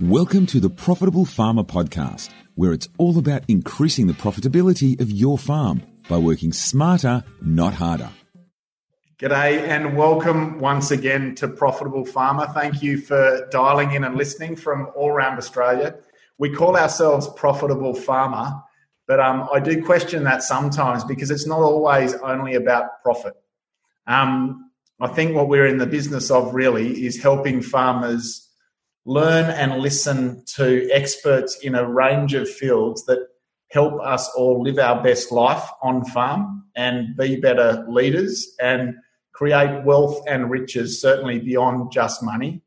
Welcome to the Profitable Farmer Podcast, where it's all about increasing the profitability of your farm by working smarter, not harder. G'day and welcome once again to Profitable Farmer. Thank you for dialing in and listening from all around Australia. We call ourselves Profitable Farmer, but um, I do question that sometimes because it's not always only about profit. Um, I think what we're in the business of really is helping farmers learn and listen to experts in a range of fields that help us all live our best life on farm and be better leaders and create wealth and riches certainly beyond just money.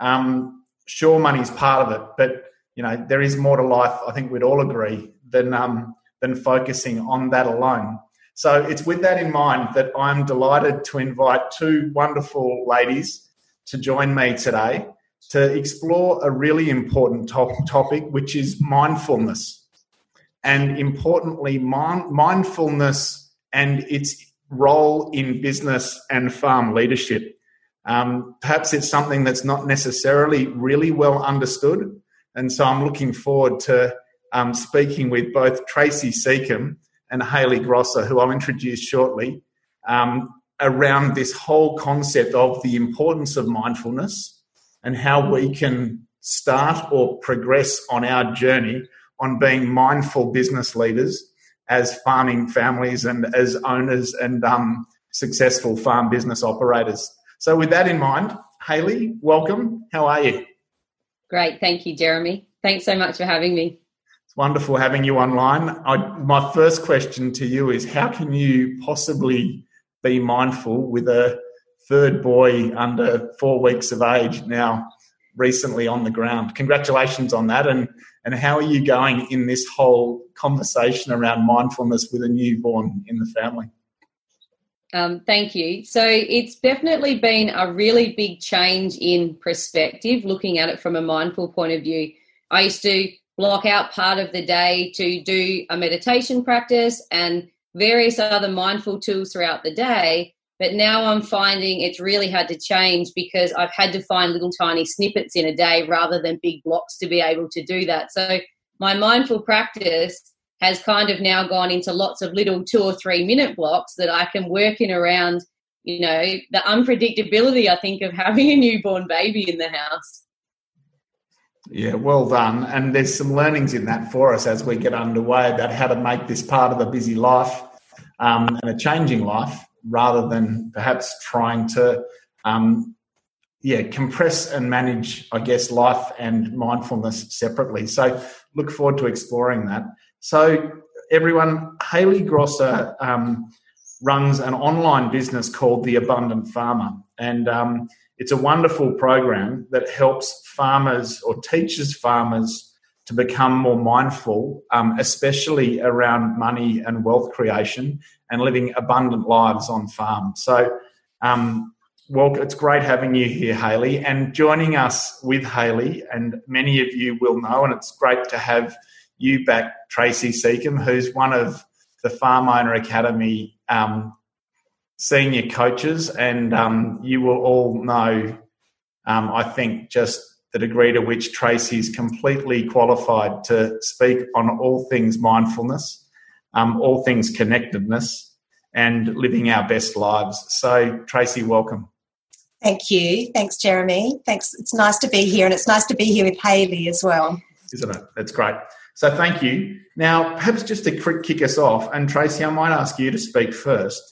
Um, sure money's part of it but you know there is more to life i think we'd all agree than um, than focusing on that alone. So it's with that in mind that i'm delighted to invite two wonderful ladies to join me today to explore a really important to- topic, which is mindfulness. And importantly, mind- mindfulness and its role in business and farm leadership. Um, perhaps it's something that's not necessarily really well understood. And so I'm looking forward to um, speaking with both Tracy Seacombe and Hayley Grosser, who I'll introduce shortly, um, around this whole concept of the importance of mindfulness and how we can start or progress on our journey on being mindful business leaders as farming families and as owners and um, successful farm business operators. So, with that in mind, Hayley, welcome. How are you? Great. Thank you, Jeremy. Thanks so much for having me. It's wonderful having you online. I, my first question to you is how can you possibly be mindful with a third boy under four weeks of age now recently on the ground. Congratulations on that. And, and how are you going in this whole conversation around mindfulness with a newborn in the family? Um, thank you. So it's definitely been a really big change in perspective, looking at it from a mindful point of view. I used to block out part of the day to do a meditation practice and various other mindful tools throughout the day. But now I'm finding it's really had to change because I've had to find little tiny snippets in a day rather than big blocks to be able to do that. So my mindful practice has kind of now gone into lots of little two or three minute blocks that I can work in around, you know, the unpredictability, I think, of having a newborn baby in the house. Yeah, well done. And there's some learnings in that for us as we get underway about how to make this part of a busy life um, and a changing life rather than perhaps trying to um, yeah compress and manage i guess life and mindfulness separately. So look forward to exploring that. So everyone hayley grosser um, runs an online business called the abundant farmer. And um, it's a wonderful program that helps farmers or teaches farmers to become more mindful, um, especially around money and wealth creation and living abundant lives on farm. So, um, well, it's great having you here, Hayley, and joining us with Hayley. And many of you will know, and it's great to have you back, Tracy Seacombe, who's one of the Farm Owner Academy um, senior coaches, and um, you will all know, um, I think, just the degree to which Tracy is completely qualified to speak on all things mindfulness, um, all things connectedness, and living our best lives. So, Tracy, welcome. Thank you. Thanks, Jeremy. Thanks. It's nice to be here, and it's nice to be here with Hayley as well. Isn't it? That's great. So, thank you. Now, perhaps just to kick us off, and Tracy, I might ask you to speak first.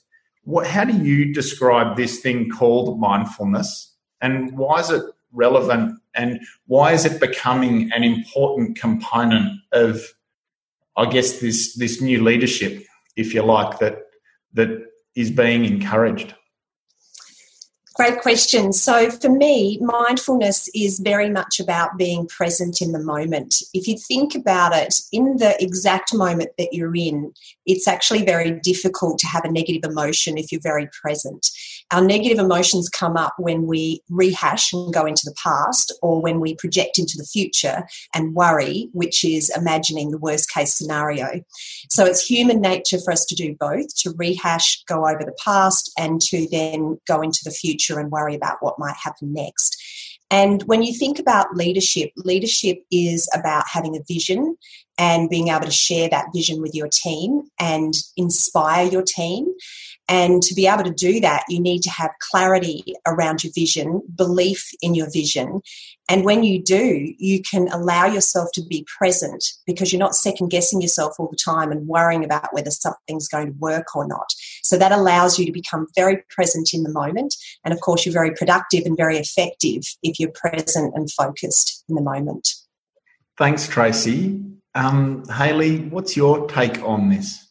What, how do you describe this thing called mindfulness, and why is it relevant and why is it becoming an important component of i guess this this new leadership if you like that that is being encouraged Great question. So, for me, mindfulness is very much about being present in the moment. If you think about it, in the exact moment that you're in, it's actually very difficult to have a negative emotion if you're very present. Our negative emotions come up when we rehash and go into the past, or when we project into the future and worry, which is imagining the worst case scenario. So, it's human nature for us to do both to rehash, go over the past, and to then go into the future future and worry about what might happen next. And when you think about leadership, leadership is about having a vision and being able to share that vision with your team and inspire your team. And to be able to do that, you need to have clarity around your vision, belief in your vision. And when you do, you can allow yourself to be present because you're not second guessing yourself all the time and worrying about whether something's going to work or not. So that allows you to become very present in the moment. And of course, you're very productive and very effective if you're present and focused in the moment. Thanks, Tracy. Um, Hayley, what's your take on this?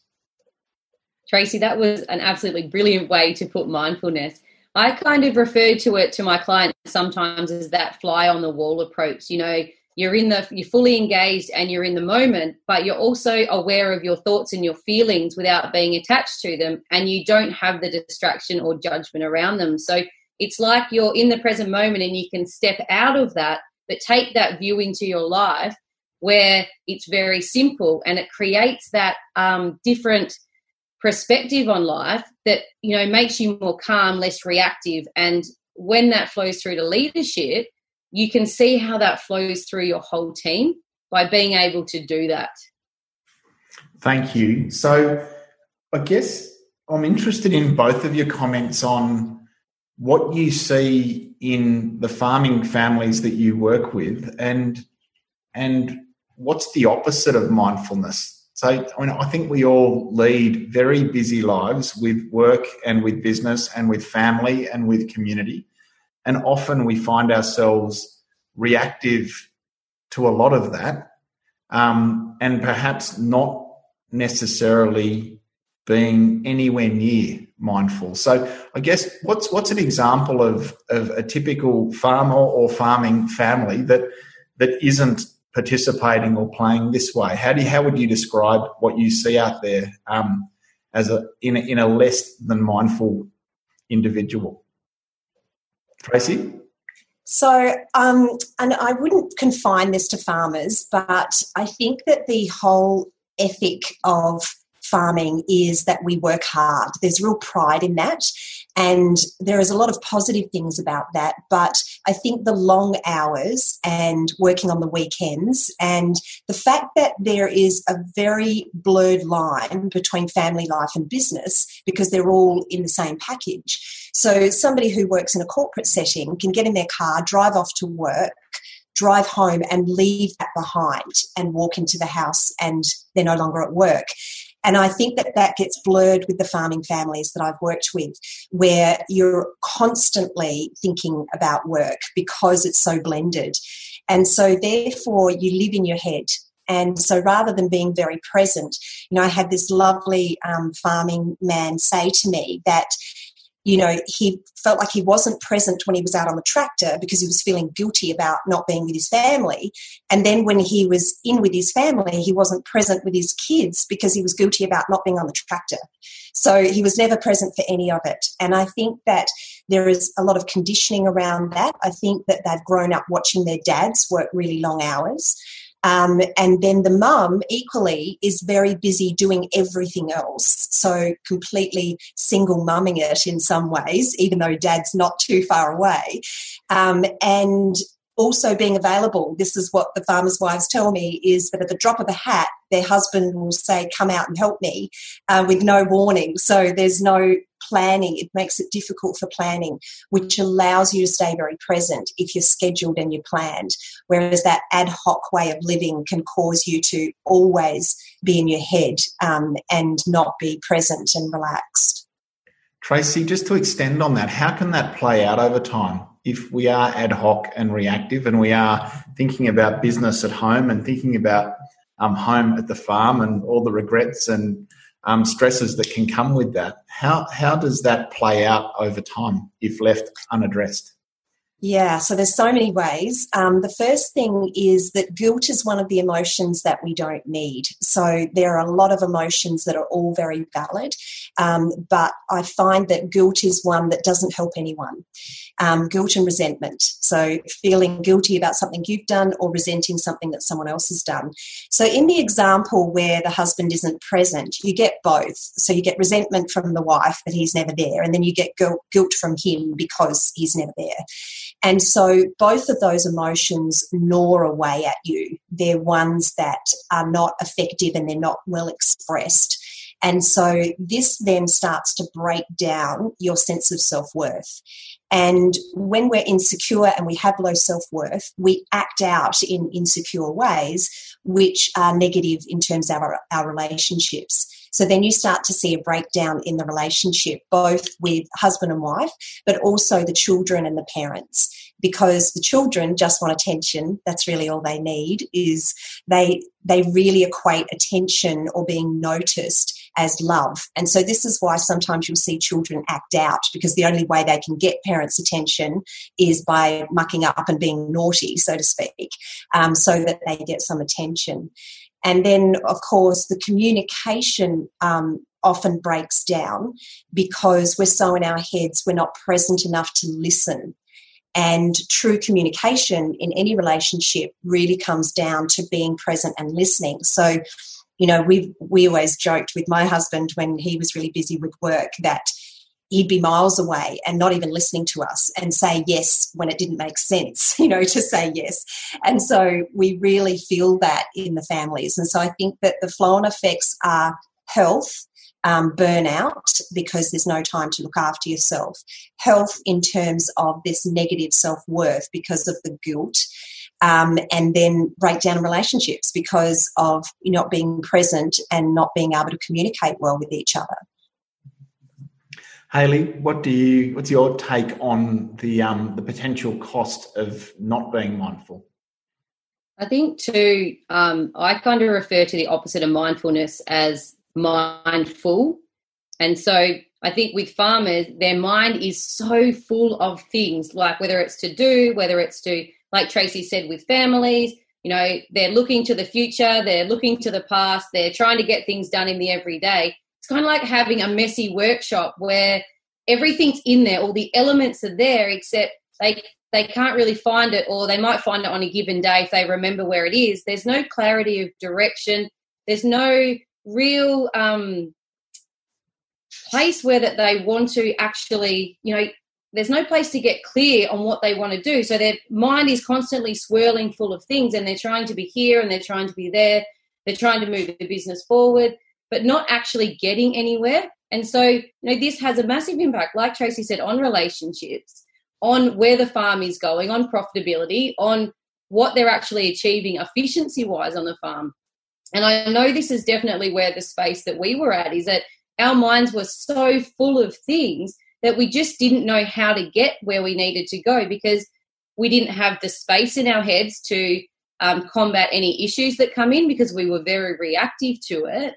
Tracy, that was an absolutely brilliant way to put mindfulness. I kind of refer to it to my clients sometimes as that fly on the wall approach. You know, you're in the you're fully engaged and you're in the moment, but you're also aware of your thoughts and your feelings without being attached to them, and you don't have the distraction or judgment around them. So it's like you're in the present moment and you can step out of that, but take that view into your life where it's very simple and it creates that um, different perspective on life that you know makes you more calm less reactive. And when that flows through to leadership you can see how that flows through your whole team by being able to do that. Thank you. So i guess i'm interested in both of your comments on what you see in the farming families that you work with and and what's the opposite of mindfulness? So I, mean, I think we all lead very busy lives with work and with business and with family and with community. And often we find ourselves reactive to a lot of that um, and perhaps not necessarily being anywhere near mindful. So I guess what's what's an example of, of a typical farmer or farming family that that isn't participating or playing this way? How do you, how would you describe what you see out there um, as a in, a in a less than mindful individual? Tracy. So, um, and I wouldn't confine this to farmers, but I think that the whole ethic of farming is that we work hard. There's real pride in that. And there is a lot of positive things about that. But I think the long hours and working on the weekends and the fact that there is a very blurred line between family life and business because they're all in the same package. So somebody who works in a corporate setting can get in their car, drive off to work, drive home and leave that behind and walk into the house and they're no longer at work. And I think that that gets blurred with the farming families that I've worked with, where you're constantly thinking about work because it's so blended. And so, therefore, you live in your head. And so, rather than being very present, you know, I had this lovely um, farming man say to me that you know, he felt like he wasn't present when he was out on the tractor because he was feeling guilty about not being with his family. And then when he was in with his family, he wasn't present with his kids because he was guilty about not being on the tractor. So he was never present for any of it. And I think that there is a lot of conditioning around that. I think that they've grown up watching their dads work really long hours. Um, and then the mum equally is very busy doing everything else. So completely single mumming it in some ways, even though dad's not too far away. Um, and also being available. This is what the farmers' wives tell me is that at the drop of a hat, their husband will say, Come out and help me uh, with no warning. So there's no planning. It makes it difficult for planning, which allows you to stay very present if you're scheduled and you're planned. Whereas that ad hoc way of living can cause you to always be in your head um, and not be present and relaxed. Tracy, just to extend on that, how can that play out over time? If we are ad hoc and reactive and we are thinking about business at home and thinking about um, home at the farm and all the regrets and um, stresses that can come with that, how, how does that play out over time if left unaddressed? Yeah, so there's so many ways. Um, the first thing is that guilt is one of the emotions that we don't need. So there are a lot of emotions that are all very valid, um, but I find that guilt is one that doesn't help anyone. Um, guilt and resentment. So feeling guilty about something you've done or resenting something that someone else has done. So in the example where the husband isn't present, you get both. So you get resentment from the wife that he's never there, and then you get guilt from him because he's never there. And so both of those emotions gnaw away at you. They're ones that are not effective and they're not well expressed. And so this then starts to break down your sense of self worth. And when we're insecure and we have low self worth, we act out in insecure ways, which are negative in terms of our, our relationships. So then you start to see a breakdown in the relationship, both with husband and wife, but also the children and the parents. Because the children just want attention. That's really all they need is they they really equate attention or being noticed as love. And so this is why sometimes you'll see children act out because the only way they can get parents' attention is by mucking up and being naughty, so to speak, um, so that they get some attention. And then, of course, the communication um, often breaks down because we're so in our heads, we're not present enough to listen. And true communication in any relationship really comes down to being present and listening. So, you know, we we always joked with my husband when he was really busy with work that he'd be miles away and not even listening to us and say yes when it didn't make sense, you know, to say yes. And so we really feel that in the families. And so I think that the flow on effects are health, um, burnout because there's no time to look after yourself, health in terms of this negative self worth because of the guilt. Um, and then breakdown in relationships because of you not being present and not being able to communicate well with each other. Hayley, what do you? What's your take on the um, the potential cost of not being mindful? I think too. Um, I kind of refer to the opposite of mindfulness as mindful, and so I think with farmers, their mind is so full of things, like whether it's to do, whether it's to, like Tracy said, with families. You know, they're looking to the future, they're looking to the past, they're trying to get things done in the everyday it's kind of like having a messy workshop where everything's in there, all the elements are there, except they they can't really find it, or they might find it on a given day if they remember where it is. There's no clarity of direction. There's no real um, place where that they want to actually, you know, there's no place to get clear on what they want to do. So their mind is constantly swirling full of things, and they're trying to be here and they're trying to be there. They're trying to move the business forward but not actually getting anywhere. And so, you know, this has a massive impact, like Tracy said, on relationships, on where the farm is going, on profitability, on what they're actually achieving efficiency wise on the farm. And I know this is definitely where the space that we were at is that our minds were so full of things that we just didn't know how to get where we needed to go because we didn't have the space in our heads to um, combat any issues that come in because we were very reactive to it.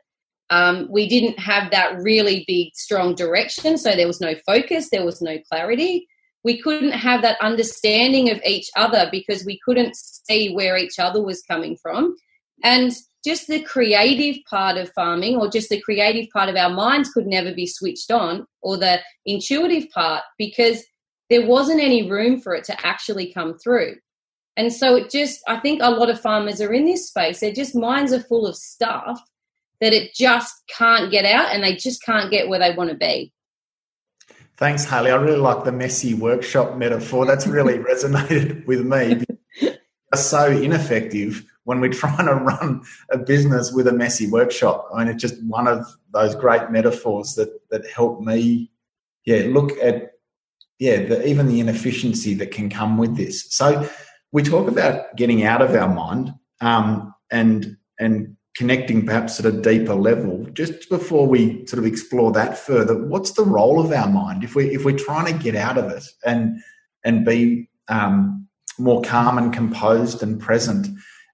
Um, we didn't have that really big, strong direction. So there was no focus, there was no clarity. We couldn't have that understanding of each other because we couldn't see where each other was coming from. And just the creative part of farming or just the creative part of our minds could never be switched on or the intuitive part because there wasn't any room for it to actually come through. And so it just, I think a lot of farmers are in this space. Their just minds are full of stuff that it just can't get out and they just can't get where they want to be. Thanks, Hayley. I really like the messy workshop metaphor. That's really resonated with me. It's so ineffective when we're trying to run a business with a messy workshop. I mean, it's just one of those great metaphors that that help me, yeah, look at yeah, the, even the inefficiency that can come with this. So we talk about getting out of our mind um, and and connecting perhaps at a deeper level just before we sort of explore that further what's the role of our mind if we if we're trying to get out of it and and be um, more calm and composed and present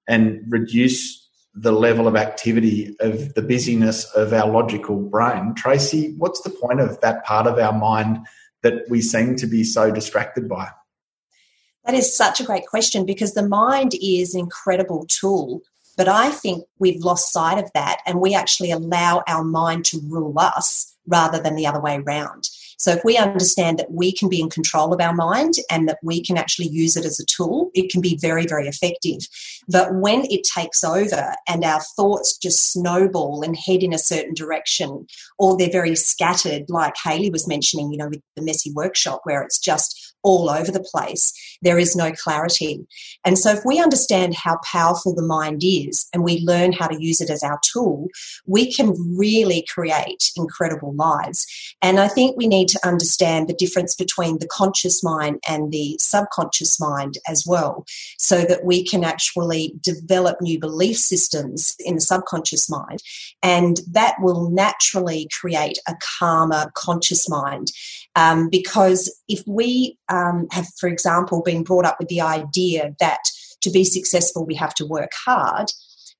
and reduce the level of activity of the busyness of our logical brain tracy what's the point of that part of our mind that we seem to be so distracted by that is such a great question because the mind is an incredible tool but I think we've lost sight of that and we actually allow our mind to rule us rather than the other way around. So if we understand that we can be in control of our mind and that we can actually use it as a tool, it can be very, very effective. But when it takes over and our thoughts just snowball and head in a certain direction, or they're very scattered, like Hayley was mentioning, you know, with the messy workshop where it's just all over the place. There is no clarity. And so, if we understand how powerful the mind is and we learn how to use it as our tool, we can really create incredible lives. And I think we need to understand the difference between the conscious mind and the subconscious mind as well, so that we can actually develop new belief systems in the subconscious mind. And that will naturally create a calmer conscious mind. Um, because if we um, have, for example, been brought up with the idea that to be successful we have to work hard,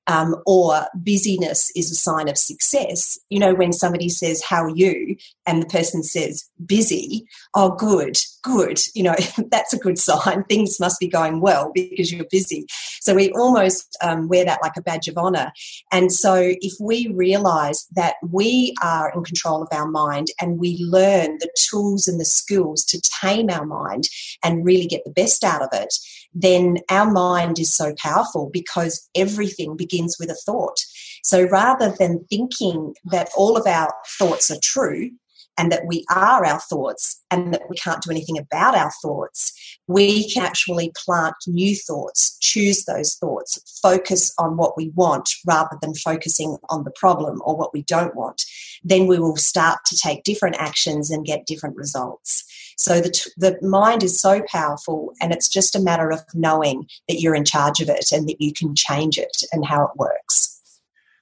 um, or busyness is a sign of success. You know, when somebody says, How you? And the person says, Busy, oh, good, good. You know, that's a good sign. Things must be going well because you're busy. So we almost um, wear that like a badge of honor. And so if we realize that we are in control of our mind and we learn the tools and the skills to tame our mind and really get the best out of it, then our mind is so powerful because everything begins with a thought. So rather than thinking that all of our thoughts are true, and that we are our thoughts and that we can't do anything about our thoughts, we can actually plant new thoughts, choose those thoughts, focus on what we want rather than focusing on the problem or what we don't want. Then we will start to take different actions and get different results. So the, t- the mind is so powerful, and it's just a matter of knowing that you're in charge of it and that you can change it and how it works.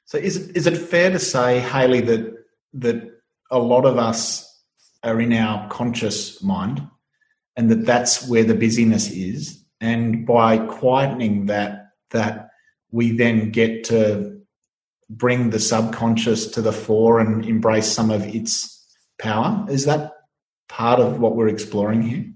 So is is it fair to say, Hayley, that that a lot of us are in our conscious mind, and that that's where the busyness is, and by quietening that, that we then get to bring the subconscious to the fore and embrace some of its power. Is that part of what we're exploring here?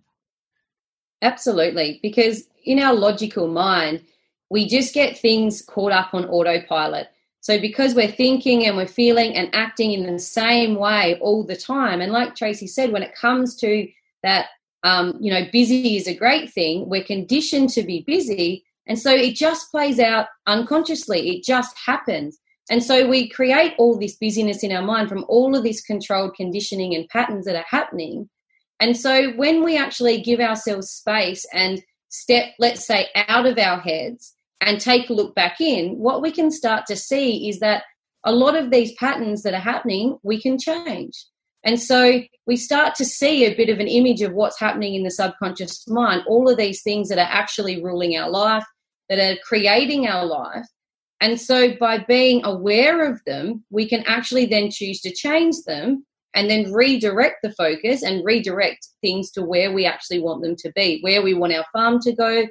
Absolutely, because in our logical mind, we just get things caught up on autopilot. So, because we're thinking and we're feeling and acting in the same way all the time, and like Tracy said, when it comes to that, um, you know, busy is a great thing, we're conditioned to be busy. And so it just plays out unconsciously, it just happens. And so we create all this busyness in our mind from all of this controlled conditioning and patterns that are happening. And so when we actually give ourselves space and step, let's say, out of our heads and take a look back in, what we can start to see is that a lot of these patterns that are happening, we can change. And so we start to see a bit of an image of what's happening in the subconscious mind, all of these things that are actually ruling our life, that are creating our life. And so by being aware of them, we can actually then choose to change them and then redirect the focus and redirect things to where we actually want them to be, where we want our farm to go,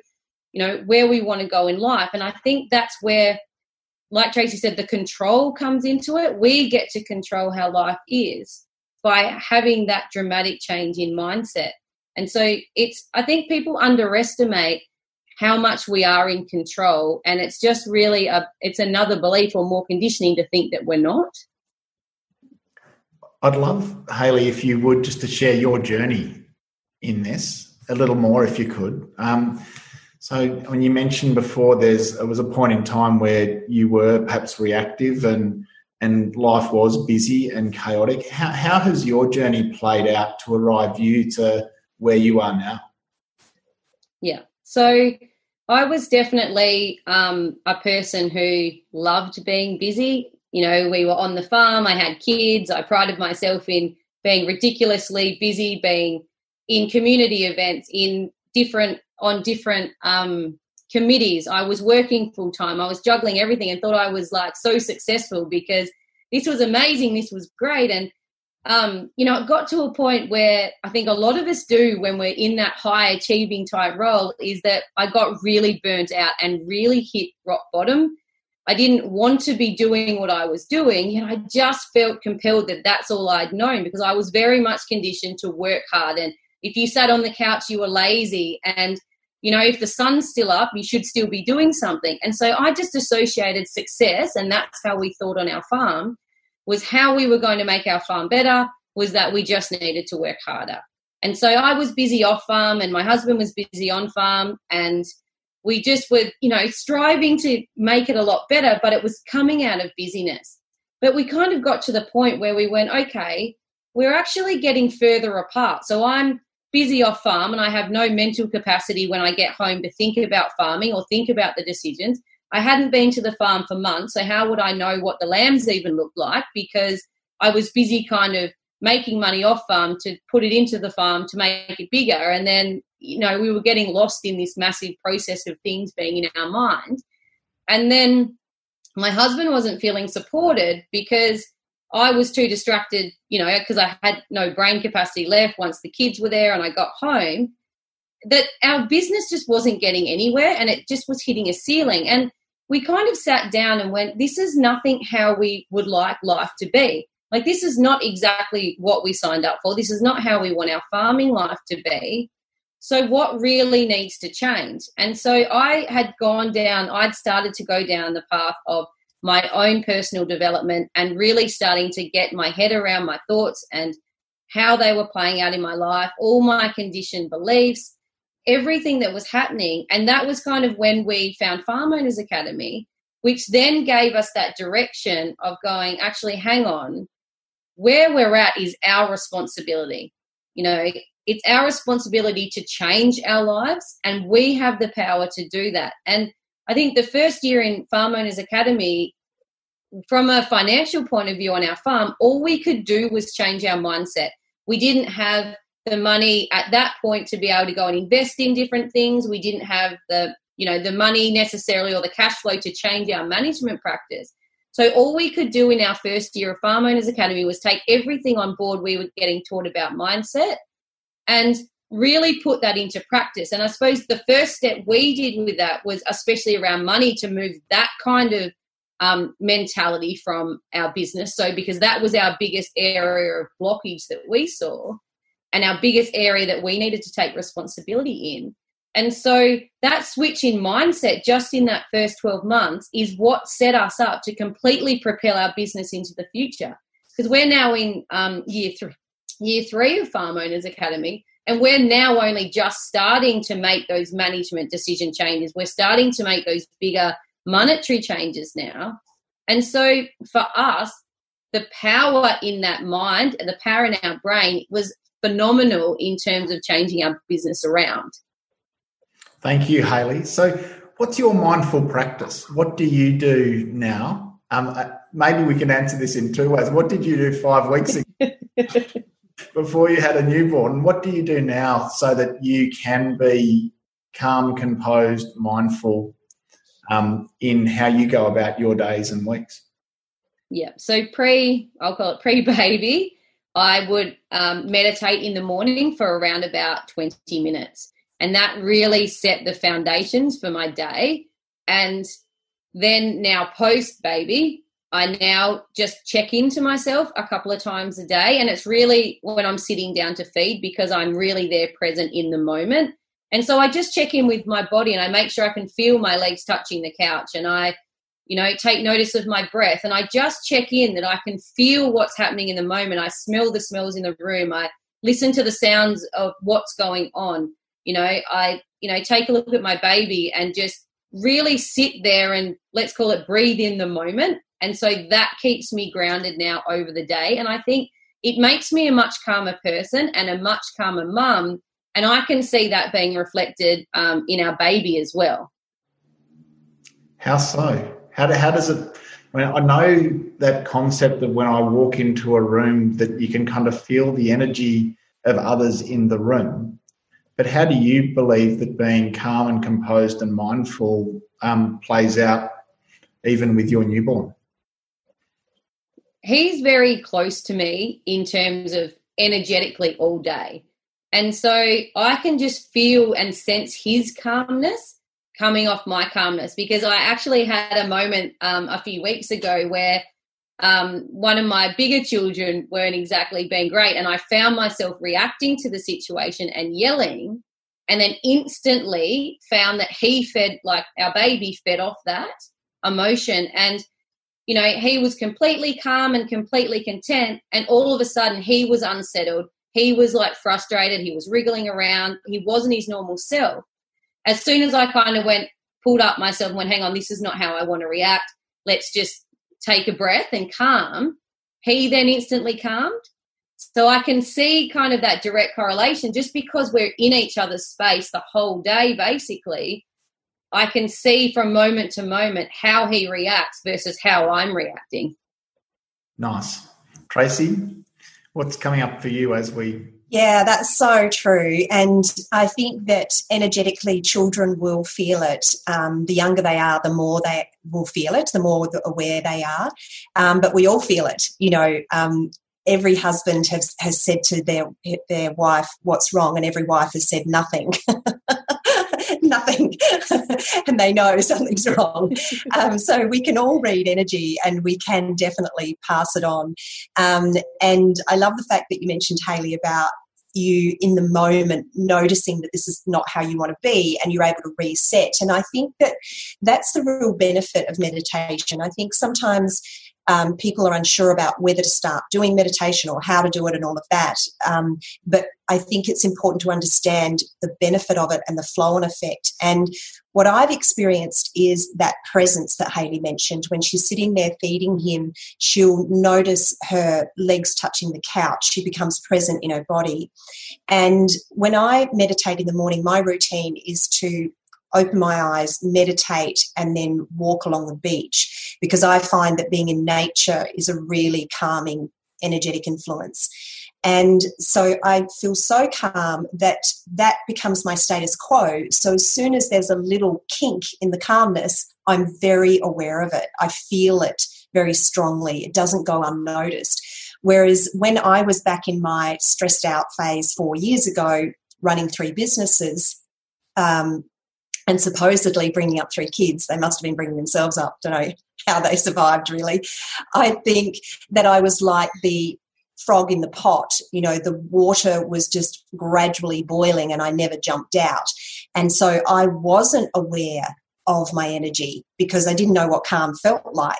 you know, where we want to go in life. And I think that's where, like Tracy said, the control comes into it. We get to control how life is by having that dramatic change in mindset. And so it's, I think people underestimate how much we are in control and it's just really a it's another belief or more conditioning to think that we're not i'd love hayley if you would just to share your journey in this a little more if you could um, so when you mentioned before there's it was a point in time where you were perhaps reactive and and life was busy and chaotic. How, how has your journey played out to arrive you to where you are now? Yeah. So I was definitely um, a person who loved being busy. You know, we were on the farm, I had kids, I prided myself in being ridiculously busy, being in community events, in different, on different um, committees. I was working full time, I was juggling everything and thought I was like so successful because this was amazing, this was great. And um, you know, it got to a point where I think a lot of us do when we're in that high achieving type role is that I got really burnt out and really hit rock bottom. I didn't want to be doing what I was doing, yet I just felt compelled that that's all I'd known because I was very much conditioned to work hard. And if you sat on the couch, you were lazy. And, you know, if the sun's still up, you should still be doing something. And so I just associated success, and that's how we thought on our farm was how we were going to make our farm better was that we just needed to work harder. And so I was busy off farm and my husband was busy on farm and we just were, you know, striving to make it a lot better, but it was coming out of busyness. But we kind of got to the point where we went, okay, we're actually getting further apart. So I'm busy off farm and I have no mental capacity when I get home to think about farming or think about the decisions. I hadn't been to the farm for months, so how would I know what the lambs even looked like? Because I was busy kind of making money off farm to put it into the farm to make it bigger. And then, you know, we were getting lost in this massive process of things being in our mind. And then my husband wasn't feeling supported because I was too distracted, you know, because I had no brain capacity left once the kids were there and I got home, that our business just wasn't getting anywhere and it just was hitting a ceiling. And we kind of sat down and went, this is nothing how we would like life to be. Like, this is not exactly what we signed up for. This is not how we want our farming life to be. So, what really needs to change? And so, I had gone down, I'd started to go down the path of my own personal development and really starting to get my head around my thoughts and how they were playing out in my life, all my conditioned beliefs, everything that was happening. And that was kind of when we found Farm Owners Academy, which then gave us that direction of going, actually, hang on, where we're at is our responsibility. You know, it's our responsibility to change our lives, and we have the power to do that. And I think the first year in Farm Owners Academy, from a financial point of view on our farm, all we could do was change our mindset. We didn't have the money at that point to be able to go and invest in different things. We didn't have the, you know, the money necessarily or the cash flow to change our management practice. So all we could do in our first year of Farm Owners Academy was take everything on board we were getting taught about mindset and really put that into practice. And I suppose the first step we did with that was especially around money to move that kind of um, mentality from our business. So because that was our biggest area of blockage that we saw and our biggest area that we needed to take responsibility in. And so that switch in mindset just in that first 12 months is what set us up to completely propel our business into the future. Because we're now in um, year three, year three of Farm Owners Academy, and we're now only just starting to make those management decision changes. We're starting to make those bigger monetary changes now. And so for us, the power in that mind and the power in our brain was phenomenal in terms of changing our business around. Thank you, Hayley. So, what's your mindful practice? What do you do now? Um, uh, maybe we can answer this in two ways. What did you do five weeks ago before you had a newborn? What do you do now so that you can be calm, composed, mindful um, in how you go about your days and weeks? Yeah. So pre, I'll call it pre baby. I would um, meditate in the morning for around about 20 minutes. And that really set the foundations for my day. And then now, post baby, I now just check into myself a couple of times a day. And it's really when I'm sitting down to feed because I'm really there present in the moment. And so I just check in with my body and I make sure I can feel my legs touching the couch and I, you know, take notice of my breath and I just check in that I can feel what's happening in the moment. I smell the smells in the room. I listen to the sounds of what's going on you know i you know take a look at my baby and just really sit there and let's call it breathe in the moment and so that keeps me grounded now over the day and i think it makes me a much calmer person and a much calmer mum and i can see that being reflected um, in our baby as well how so how, do, how does it I, mean, I know that concept of when I walk into a room that you can kind of feel the energy of others in the room. But how do you believe that being calm and composed and mindful um, plays out even with your newborn? He's very close to me in terms of energetically all day. And so I can just feel and sense his calmness coming off my calmness because I actually had a moment um, a few weeks ago where um, one of my bigger children weren't exactly being great. And I found myself reacting to the situation and yelling, and then instantly found that he fed, like our baby fed off that emotion. And, you know, he was completely calm and completely content. And all of a sudden, he was unsettled. He was like frustrated. He was wriggling around. He wasn't his normal self. As soon as I kind of went, pulled up myself and went, hang on, this is not how I want to react. Let's just take a breath and calm, he then instantly calmed. So I can see kind of that direct correlation just because we're in each other's space the whole day, basically. I can see from moment to moment how he reacts versus how I'm reacting. Nice. Tracy, what's coming up for you as we yeah, that's so true. And I think that energetically, children will feel it. Um, the younger they are, the more they will feel it, the more aware they are. Um, but we all feel it. You know, um, every husband has, has said to their, their wife, What's wrong? And every wife has said nothing. nothing and they know something's wrong. Um, so we can all read energy and we can definitely pass it on. Um, and i love the fact that you mentioned haley about you in the moment noticing that this is not how you want to be and you're able to reset. And i think that that's the real benefit of meditation. I think sometimes um, people are unsure about whether to start doing meditation or how to do it and all of that. Um, but I think it's important to understand the benefit of it and the flow and effect. And what I've experienced is that presence that Hayley mentioned. When she's sitting there feeding him, she'll notice her legs touching the couch. She becomes present in her body. And when I meditate in the morning, my routine is to open my eyes, meditate, and then walk along the beach because I find that being in nature is a really calming, energetic influence. And so I feel so calm that that becomes my status quo. So as soon as there's a little kink in the calmness, I'm very aware of it. I feel it very strongly. It doesn't go unnoticed. Whereas when I was back in my stressed out phase four years ago, running three businesses, um, and supposedly bringing up three kids. They must have been bringing themselves up. Don't know how they survived, really. I think that I was like the frog in the pot. You know, the water was just gradually boiling and I never jumped out. And so I wasn't aware of my energy because I didn't know what calm felt like.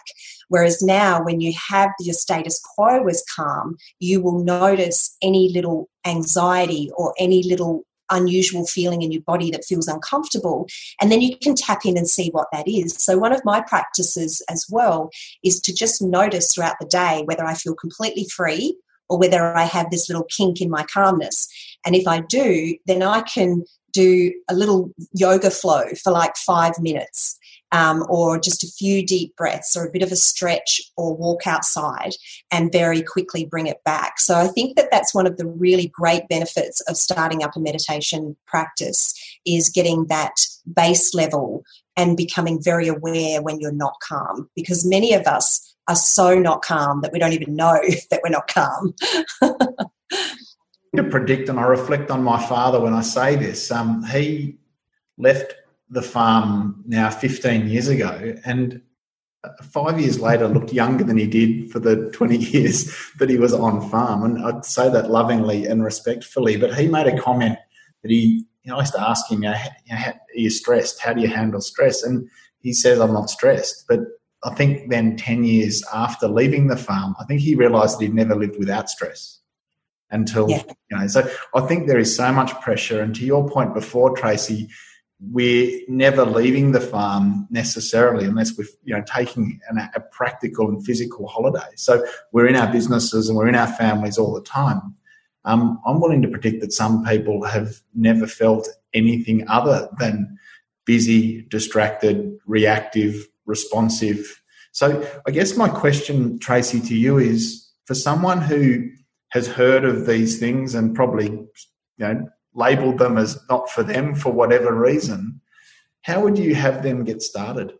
Whereas now, when you have your status quo as calm, you will notice any little anxiety or any little unusual feeling in your body that feels uncomfortable. And then you can tap in and see what that is. So, one of my practices as well is to just notice throughout the day whether I feel completely free or whether I have this little kink in my calmness. And if I do, then I can do a little yoga flow for like five minutes um, or just a few deep breaths or a bit of a stretch or walk outside and very quickly bring it back. So I think that that's one of the really great benefits of starting up a meditation practice is getting that base level and becoming very aware when you're not calm because many of us are so not calm that we don't even know that we're not calm. to predict, and I reflect on my father when I say this. Um, he left the farm now 15 years ago and five years later looked younger than he did for the 20 years that he was on farm. And I'd say that lovingly and respectfully. But he made a comment that he, you know, I used to ask him, you know, are you stressed? How do you handle stress? And he says, I'm not stressed. But I think then 10 years after leaving the farm, I think he realized that he'd never lived without stress until, yeah. you know, so I think there is so much pressure. And to your point before, Tracy, we're never leaving the farm necessarily unless we're you know taking an, a practical and physical holiday. So we're in our businesses and we're in our families all the time. Um, I'm willing to predict that some people have never felt anything other than busy, distracted, reactive, responsive. So I guess my question, Tracy, to you is for someone who has heard of these things and probably you know labeled them as not for them for whatever reason, how would you have them get started?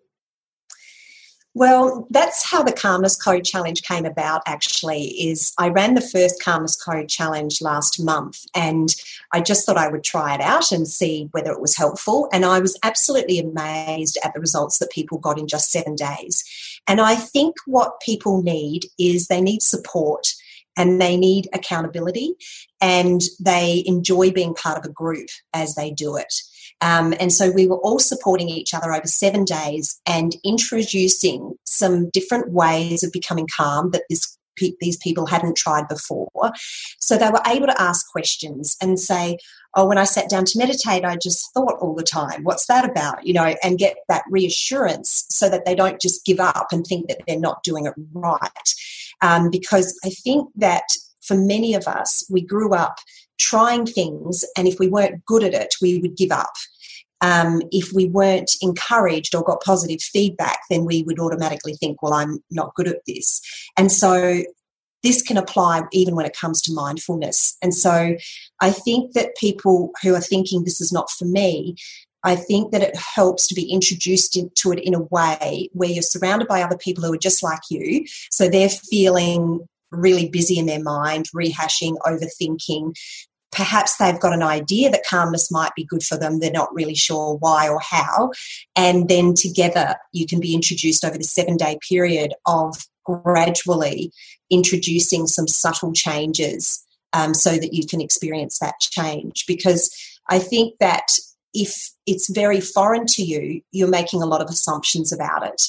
Well, that's how the Calmness Code Challenge came about actually is I ran the first Calmness Code Challenge last month and I just thought I would try it out and see whether it was helpful and I was absolutely amazed at the results that people got in just 7 days. And I think what people need is they need support and they need accountability and they enjoy being part of a group as they do it. Um, and so we were all supporting each other over seven days and introducing some different ways of becoming calm that this these people hadn't tried before. So they were able to ask questions and say, Oh, when I sat down to meditate, I just thought all the time, what's that about? You know, and get that reassurance so that they don't just give up and think that they're not doing it right um, because I think that for many of us, we grew up trying things, and if we weren't good at it, we would give up. Um, if we weren't encouraged or got positive feedback, then we would automatically think, well, I'm not good at this. And so this can apply even when it comes to mindfulness. And so I think that people who are thinking this is not for me, I think that it helps to be introduced to it in a way where you're surrounded by other people who are just like you. So they're feeling really busy in their mind, rehashing, overthinking. Perhaps they've got an idea that calmness might be good for them. They're not really sure why or how. And then together, you can be introduced over the seven day period of gradually introducing some subtle changes um, so that you can experience that change. Because I think that if it's very foreign to you, you're making a lot of assumptions about it.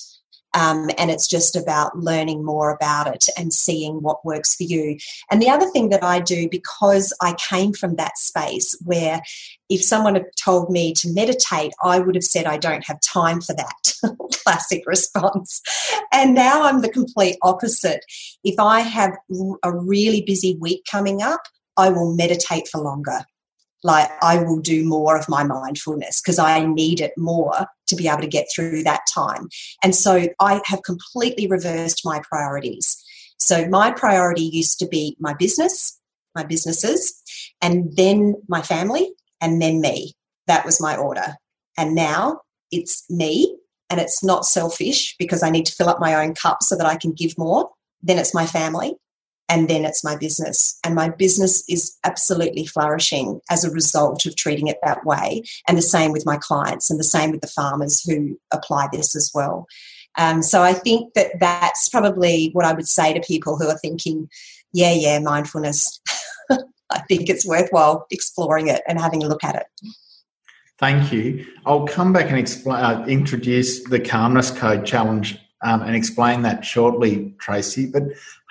Um, and it's just about learning more about it and seeing what works for you. And the other thing that I do, because I came from that space where if someone had told me to meditate, I would have said, I don't have time for that. Classic response. And now I'm the complete opposite. If I have a really busy week coming up, I will meditate for longer like I will do more of my mindfulness because I need it more to be able to get through that time. And so I have completely reversed my priorities. So my priority used to be my business, my businesses, and then my family, and then me. That was my order. And now it's me, and it's not selfish because I need to fill up my own cup so that I can give more. Then it's my family, and then it's my business. And my business is absolutely flourishing as a result of treating it that way. And the same with my clients, and the same with the farmers who apply this as well. Um, so I think that that's probably what I would say to people who are thinking, yeah, yeah, mindfulness. I think it's worthwhile exploring it and having a look at it. Thank you. I'll come back and explain, uh, introduce the Calmness Code challenge um, and explain that shortly, Tracy. But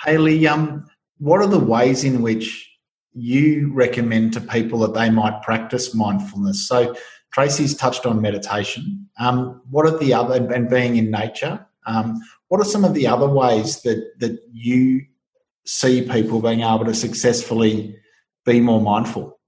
Hayley, um, what are the ways in which you recommend to people that they might practice mindfulness? So Tracy's touched on meditation. Um, what are the other and being in nature? Um, what are some of the other ways that that you see people being able to successfully be more mindful?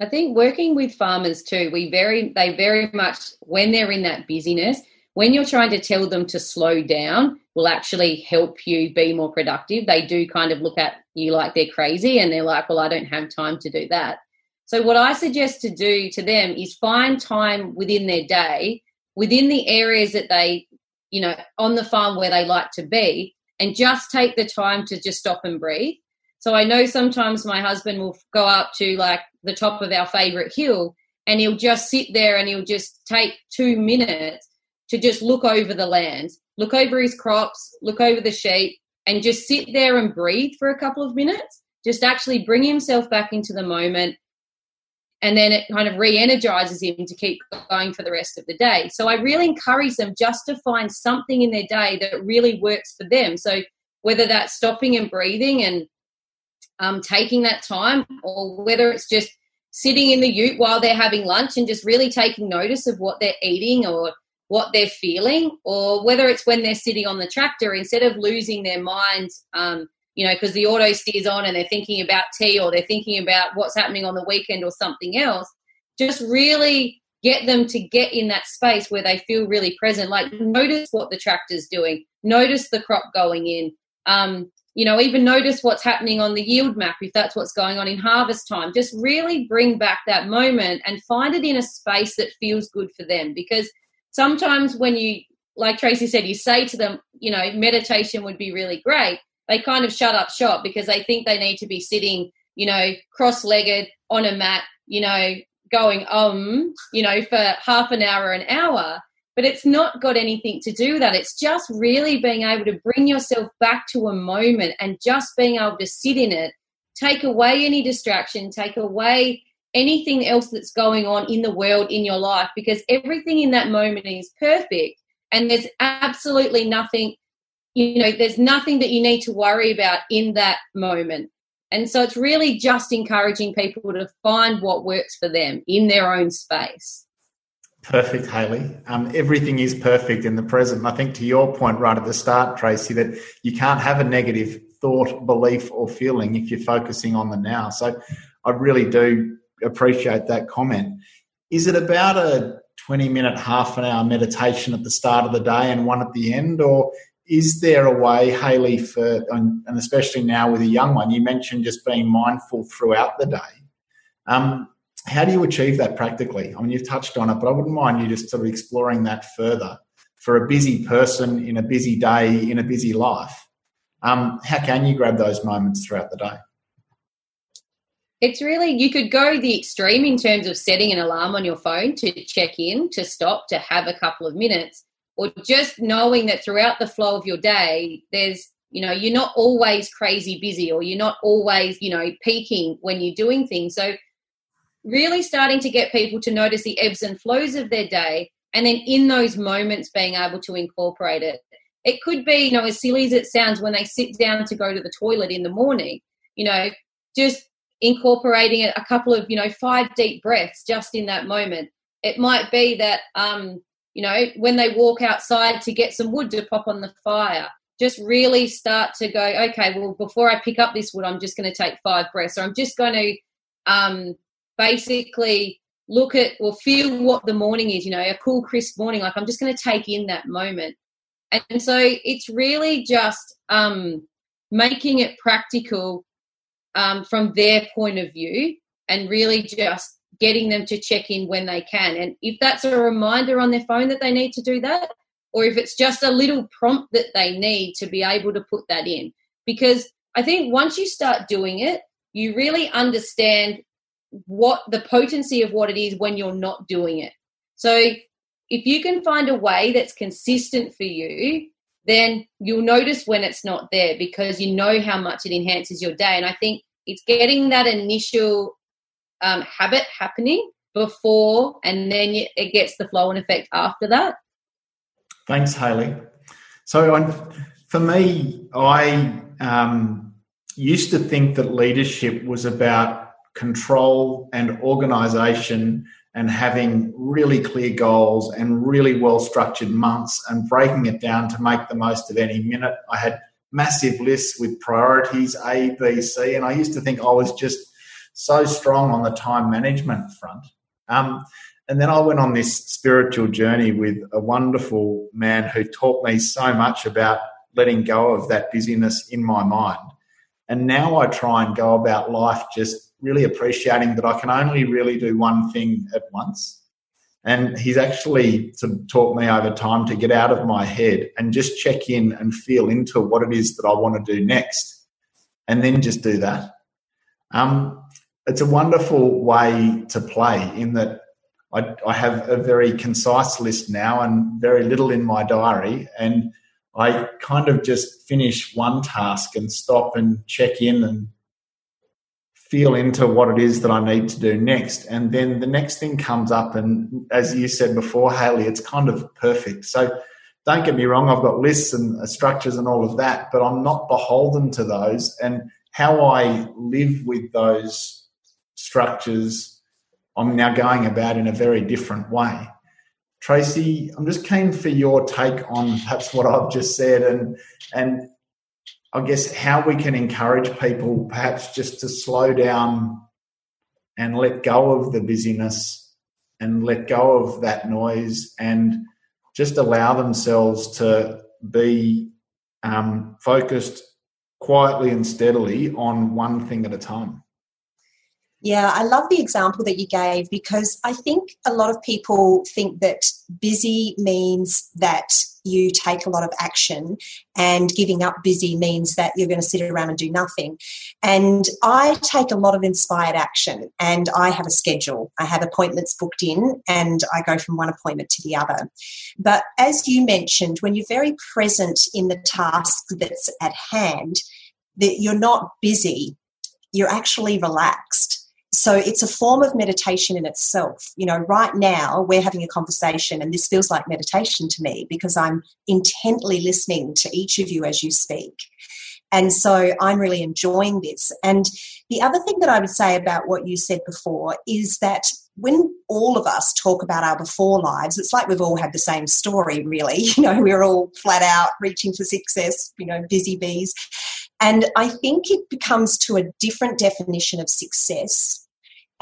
I think working with farmers too, we very they very much when they're in that busyness, when you're trying to tell them to slow down will actually help you be more productive. They do kind of look at you like they're crazy and they're like well i don't have time to do that. So what i suggest to do to them is find time within their day within the areas that they you know on the farm where they like to be and just take the time to just stop and breathe. So i know sometimes my husband will go up to like the top of our favorite hill and he'll just sit there and he'll just take two minutes to just look over the land, look over his crops, look over the sheep, and just sit there and breathe for a couple of minutes. Just actually bring himself back into the moment. And then it kind of re energizes him to keep going for the rest of the day. So I really encourage them just to find something in their day that really works for them. So whether that's stopping and breathing and um, taking that time, or whether it's just sitting in the ute while they're having lunch and just really taking notice of what they're eating or what they're feeling, or whether it's when they're sitting on the tractor, instead of losing their minds, um, you know, because the auto steers on and they're thinking about tea or they're thinking about what's happening on the weekend or something else, just really get them to get in that space where they feel really present. Like, notice what the tractor's doing, notice the crop going in. Um, you know, even notice what's happening on the yield map if that's what's going on in harvest time. Just really bring back that moment and find it in a space that feels good for them because sometimes when you like tracy said you say to them you know meditation would be really great they kind of shut up shop because they think they need to be sitting you know cross-legged on a mat you know going um you know for half an hour an hour. But it's not got anything to do with that. It's just really being able to bring yourself back to a moment and just being able to sit in it take away any distraction take away anything else that's going on in the world in your life because everything in that moment is perfect and there's absolutely nothing you know there's nothing that you need to worry about in that moment and so it's really just encouraging people to find what works for them in their own space Perfect, Hayley. Um, everything is perfect in the present. I think to your point right at the start, Tracy, that you can't have a negative thought, belief, or feeling if you're focusing on the now. So I really do appreciate that comment. Is it about a 20 minute, half an hour meditation at the start of the day and one at the end? Or is there a way, Hayley, for, and especially now with a young one, you mentioned just being mindful throughout the day. Um, how do you achieve that practically? I mean, you've touched on it, but I wouldn't mind you just sort of exploring that further. For a busy person in a busy day, in a busy life, um, how can you grab those moments throughout the day? It's really, you could go the extreme in terms of setting an alarm on your phone to check in, to stop, to have a couple of minutes, or just knowing that throughout the flow of your day, there's, you know, you're not always crazy busy or you're not always, you know, peaking when you're doing things. So, really starting to get people to notice the ebbs and flows of their day and then in those moments being able to incorporate it. It could be, you know, as silly as it sounds when they sit down to go to the toilet in the morning, you know, just incorporating a couple of you know five deep breaths just in that moment. It might be that um you know when they walk outside to get some wood to pop on the fire just really start to go okay well before i pick up this wood i'm just going to take five breaths. Or i'm just going to um basically look at or feel what the morning is you know a cool crisp morning like i'm just going to take in that moment. And so it's really just um making it practical um, from their point of view and really just getting them to check in when they can. And if that's a reminder on their phone that they need to do that, or if it's just a little prompt that they need to be able to put that in. Because I think once you start doing it, you really understand what the potency of what it is when you're not doing it. So if you can find a way that's consistent for you then you'll notice when it's not there because you know how much it enhances your day. And I think it's getting that initial um, habit happening before, and then it gets the flow and effect after that. Thanks, Hayley. So, for me, I um, used to think that leadership was about control and organization and having really clear goals and really well structured months and breaking it down to make the most of any minute. I had massive lists with priorities A, B, C, and I used to think I was just so strong on the time management front. Um, and then I went on this spiritual journey with a wonderful man who taught me so much about letting go of that busyness in my mind. And now I try and go about life just really appreciating that I can only really do one thing at once. And he's actually taught me over time to get out of my head and just check in and feel into what it is that I want to do next, and then just do that. Um, it's a wonderful way to play in that I, I have a very concise list now and very little in my diary, and I kind of just finish one task and stop and check in and feel into what it is that I need to do next. And then the next thing comes up. And as you said before, Hayley, it's kind of perfect. So don't get me wrong, I've got lists and uh, structures and all of that, but I'm not beholden to those. And how I live with those structures, I'm now going about in a very different way. Tracy, I'm just keen for your take on perhaps what I've just said and and I guess how we can encourage people perhaps just to slow down and let go of the busyness and let go of that noise and just allow themselves to be um, focused quietly and steadily on one thing at a time. Yeah, I love the example that you gave because I think a lot of people think that busy means that you take a lot of action and giving up busy means that you're going to sit around and do nothing. And I take a lot of inspired action and I have a schedule. I have appointments booked in and I go from one appointment to the other. But as you mentioned, when you're very present in the task that's at hand, that you're not busy, you're actually relaxed so it's a form of meditation in itself. You know, right now we're having a conversation, and this feels like meditation to me because I'm intently listening to each of you as you speak. And so I'm really enjoying this. And the other thing that I would say about what you said before is that when all of us talk about our before lives, it's like we've all had the same story, really. You know, we're all flat out reaching for success, you know, busy bees. And I think it becomes to a different definition of success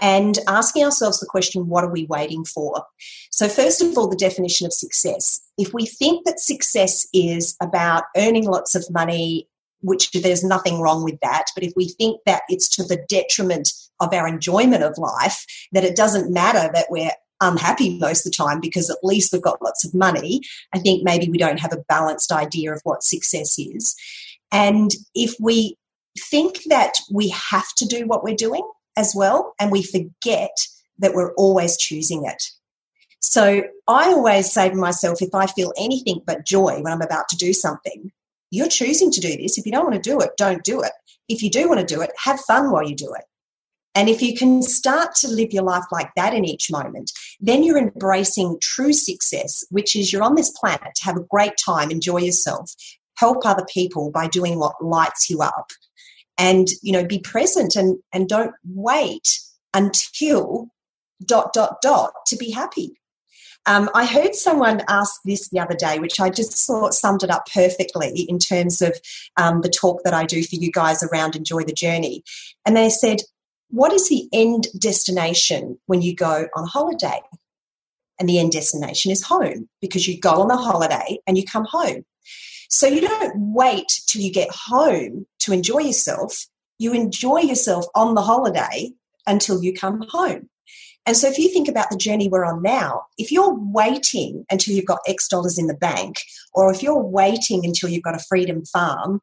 and asking ourselves the question, what are we waiting for? So, first of all, the definition of success. If we think that success is about earning lots of money, which there's nothing wrong with that, but if we think that it's to the detriment of our enjoyment of life, that it doesn't matter that we're unhappy most of the time because at least we've got lots of money, I think maybe we don't have a balanced idea of what success is. And if we think that we have to do what we're doing as well, and we forget that we're always choosing it. So I always say to myself, if I feel anything but joy when I'm about to do something, you're choosing to do this. If you don't want to do it, don't do it. If you do want to do it, have fun while you do it. And if you can start to live your life like that in each moment, then you're embracing true success, which is you're on this planet to have a great time, enjoy yourself, help other people by doing what lights you up. And, you know, be present and, and don't wait until dot, dot, dot to be happy. Um, I heard someone ask this the other day, which I just thought summed it up perfectly in terms of um, the talk that I do for you guys around Enjoy the Journey. And they said, what is the end destination when you go on holiday? And the end destination is home because you go on the holiday and you come home. So you don't wait till you get home to enjoy yourself. You enjoy yourself on the holiday until you come home. And so if you think about the journey we're on now, if you're waiting until you've got X dollars in the bank, or if you're waiting until you've got a freedom farm,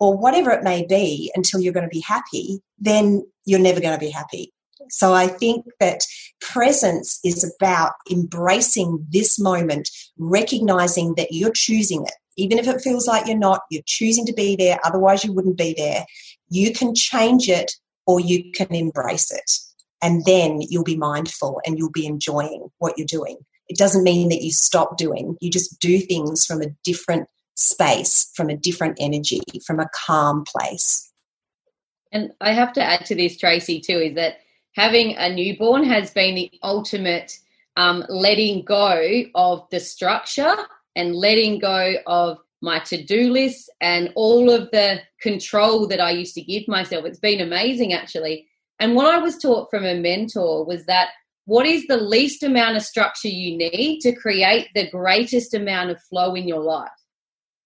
or whatever it may be until you're going to be happy, then you're never going to be happy. So I think that presence is about embracing this moment, recognizing that you're choosing it. Even if it feels like you're not, you're choosing to be there, otherwise, you wouldn't be there. You can change it or you can embrace it. And then you'll be mindful and you'll be enjoying what you're doing. It doesn't mean that you stop doing, you just do things from a different space, from a different energy, from a calm place. And I have to add to this, Tracy, too, is that having a newborn has been the ultimate um, letting go of the structure and letting go of my to do list and all of the control that I used to give myself. It's been amazing, actually. And what I was taught from a mentor was that what is the least amount of structure you need to create the greatest amount of flow in your life?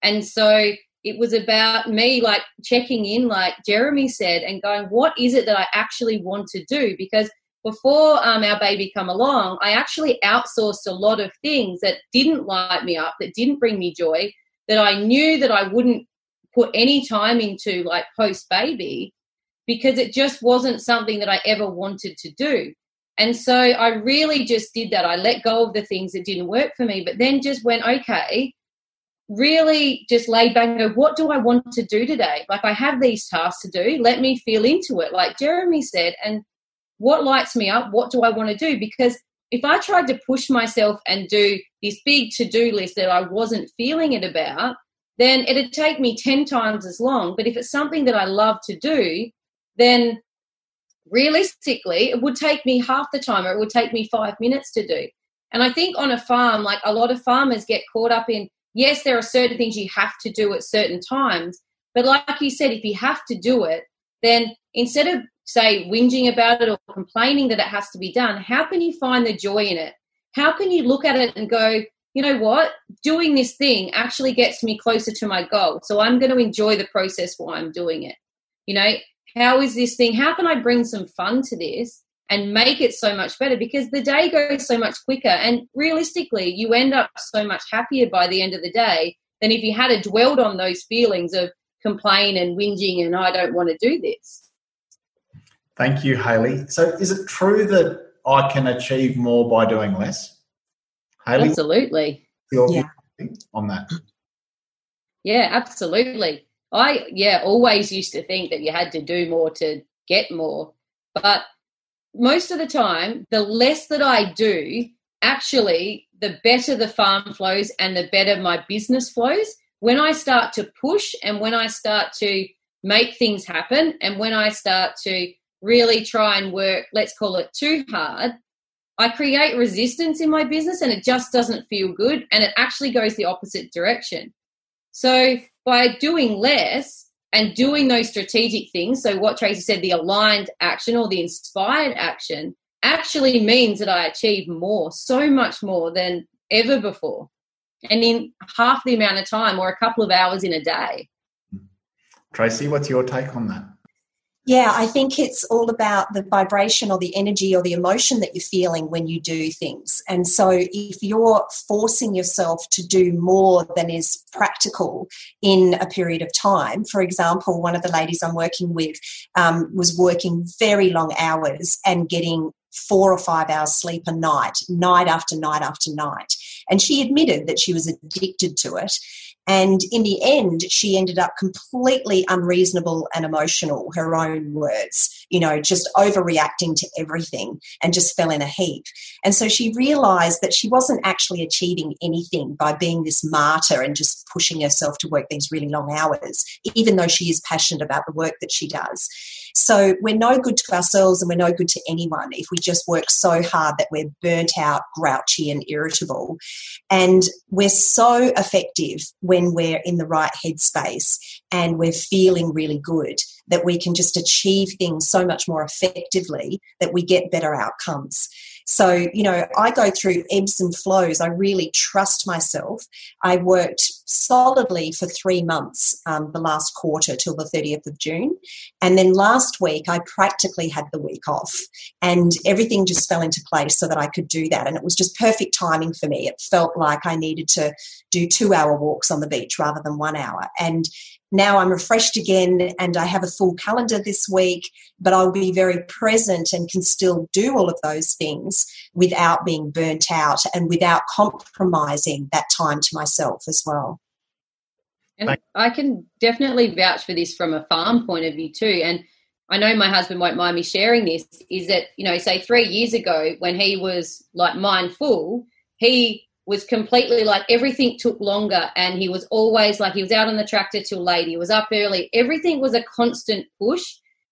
And so it was about me like checking in, like Jeremy said, and going, what is it that I actually want to do? Because before um, our baby come along, I actually outsourced a lot of things that didn't light me up, that didn't bring me joy, that I knew that I wouldn't put any time into like post baby because it just wasn't something that I ever wanted to do. And so I really just did that. I let go of the things that didn't work for me, but then just went, okay, really just laid back and go, what do I want to do today? Like, I have these tasks to do. Let me feel into it, like Jeremy said. And what lights me up? What do I want to do? Because if I tried to push myself and do this big to do list that I wasn't feeling it about, then it'd take me 10 times as long. But if it's something that I love to do, then realistically, it would take me half the time or it would take me five minutes to do. And I think on a farm, like a lot of farmers get caught up in yes, there are certain things you have to do at certain times. But like you said, if you have to do it, then instead of say whinging about it or complaining that it has to be done, how can you find the joy in it? How can you look at it and go, you know what, doing this thing actually gets me closer to my goal. So I'm going to enjoy the process while I'm doing it. You know, how is this thing? How can I bring some fun to this? and make it so much better because the day goes so much quicker. And realistically, you end up so much happier by the end of the day than if you had dwelled on those feelings of complain and whinging and I don't want to do this. Thank you, Hayley. So, is it true that I can achieve more by doing less? Hayley, absolutely. yeah. on that? Yeah, absolutely. I yeah always used to think that you had to do more to get more, but most of the time, the less that I do, actually, the better the farm flows and the better my business flows. When I start to push and when I start to make things happen and when I start to really try and work, let's call it too hard, I create resistance in my business and it just doesn't feel good and it actually goes the opposite direction. So by doing less, and doing those strategic things. So, what Tracy said, the aligned action or the inspired action actually means that I achieve more, so much more than ever before. And in half the amount of time or a couple of hours in a day. Hmm. Tracy, what's your take on that? Yeah, I think it's all about the vibration or the energy or the emotion that you're feeling when you do things. And so, if you're forcing yourself to do more than is practical in a period of time, for example, one of the ladies I'm working with um, was working very long hours and getting four or five hours sleep a night, night after night after night. And she admitted that she was addicted to it. And in the end, she ended up completely unreasonable and emotional, her own words, you know, just overreacting to everything and just fell in a heap. And so she realized that she wasn't actually achieving anything by being this martyr and just pushing herself to work these really long hours, even though she is passionate about the work that she does. So we're no good to ourselves and we're no good to anyone if we just work so hard that we're burnt out, grouchy, and irritable. And we're so effective when we're in the right headspace and we're feeling really good that we can just achieve things so much more effectively that we get better outcomes. So, you know, I go through ebbs and flows. I really trust myself. I worked solidly for three months um, the last quarter till the 30th of June. And then last week, I practically had the week off and everything just fell into place so that I could do that. And it was just perfect timing for me. It felt like I needed to do two hour walks on the beach rather than one hour. And now I'm refreshed again and I have a full calendar this week, but I'll be very present and can still do all of those things without being burnt out and without compromising that time to myself as well. And I can definitely vouch for this from a farm point of view too. And I know my husband won't mind me sharing this, is that, you know, say three years ago when he was like mindful, he was completely like everything took longer and he was always like he was out on the tractor till late he was up early. Everything was a constant push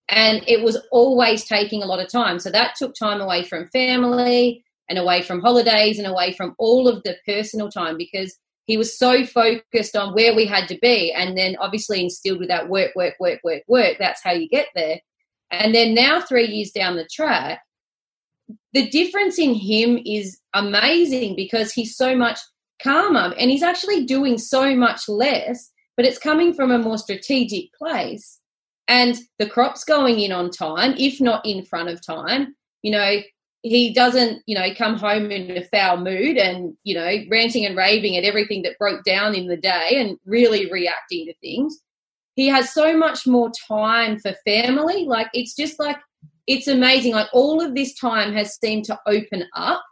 and it was always taking a lot of time. So that took time away from family and away from holidays and away from all of the personal time because he was so focused on where we had to be and then obviously instilled with that work work work work work. That's how you get there. And then now 3 years down the track the difference in him is amazing because he's so much calmer and he's actually doing so much less, but it's coming from a more strategic place. And the crop's going in on time, if not in front of time. You know, he doesn't, you know, come home in a foul mood and, you know, ranting and raving at everything that broke down in the day and really reacting to things. He has so much more time for family. Like, it's just like it's amazing. Like all of this time has seemed to open up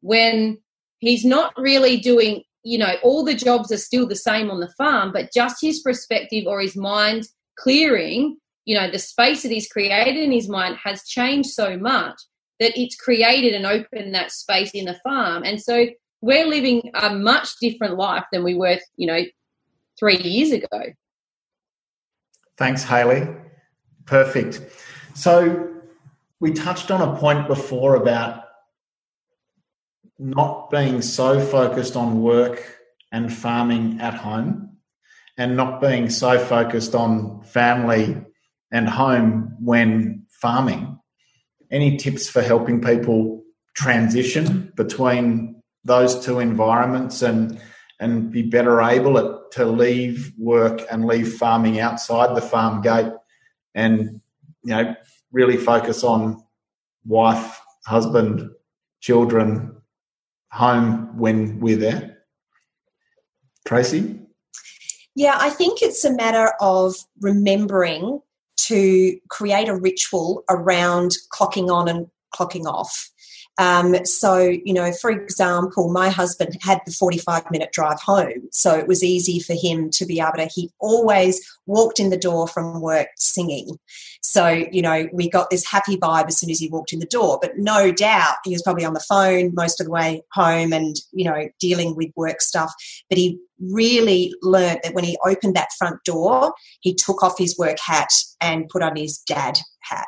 when he's not really doing, you know, all the jobs are still the same on the farm, but just his perspective or his mind clearing, you know, the space that he's created in his mind has changed so much that it's created and opened that space in the farm. And so we're living a much different life than we were, you know, three years ago. Thanks, Hayley. Perfect. So we touched on a point before about not being so focused on work and farming at home and not being so focused on family and home when farming. Any tips for helping people transition between those two environments and and be better able to leave work and leave farming outside the farm gate and you know really focus on wife, husband, children, home when we're there? Tracy? Yeah, I think it's a matter of remembering to create a ritual around clocking on and clocking off. Um, so, you know, for example, my husband had the 45 minute drive home. So it was easy for him to be able to, he always walked in the door from work singing. So, you know, we got this happy vibe as soon as he walked in the door. But no doubt he was probably on the phone most of the way home and, you know, dealing with work stuff. But he really learned that when he opened that front door, he took off his work hat and put on his dad hat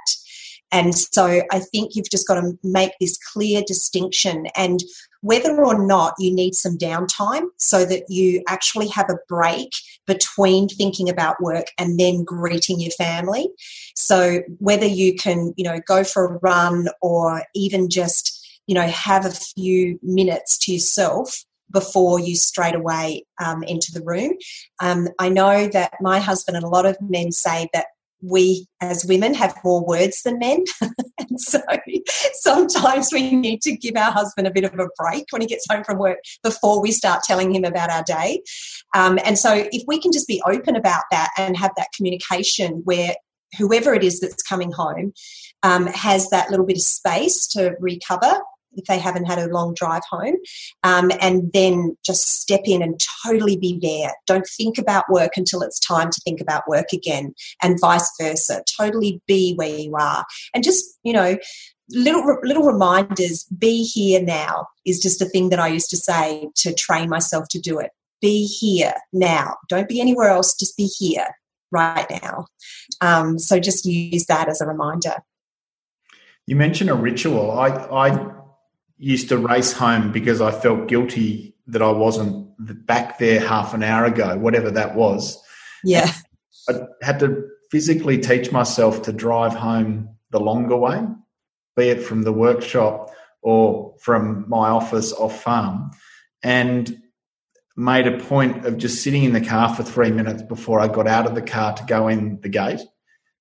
And so I think you've just got to make this clear distinction and whether or not you need some downtime so that you actually have a break between thinking about work and then greeting your family. So whether you can, you know, go for a run or even just, you know, have a few minutes to yourself before you straight away um, enter the room. Um, I know that my husband and a lot of men say that we as women have more words than men. and so sometimes we need to give our husband a bit of a break when he gets home from work before we start telling him about our day. Um, and so if we can just be open about that and have that communication where whoever it is that's coming home um, has that little bit of space to recover if they haven't had a long drive home, um, and then just step in and totally be there. Don't think about work until it's time to think about work again, and vice versa. Totally be where you are, and just you know. Little little reminders. Be here now is just a thing that I used to say to train myself to do it. Be here now. Don't be anywhere else. Just be here right now. Um, so just use that as a reminder. You mentioned a ritual. I, I used to race home because I felt guilty that I wasn't back there half an hour ago, whatever that was. Yeah. I had to physically teach myself to drive home the longer way, be it from the workshop or from my office off farm, and made a point of just sitting in the car for three minutes before I got out of the car to go in the gate.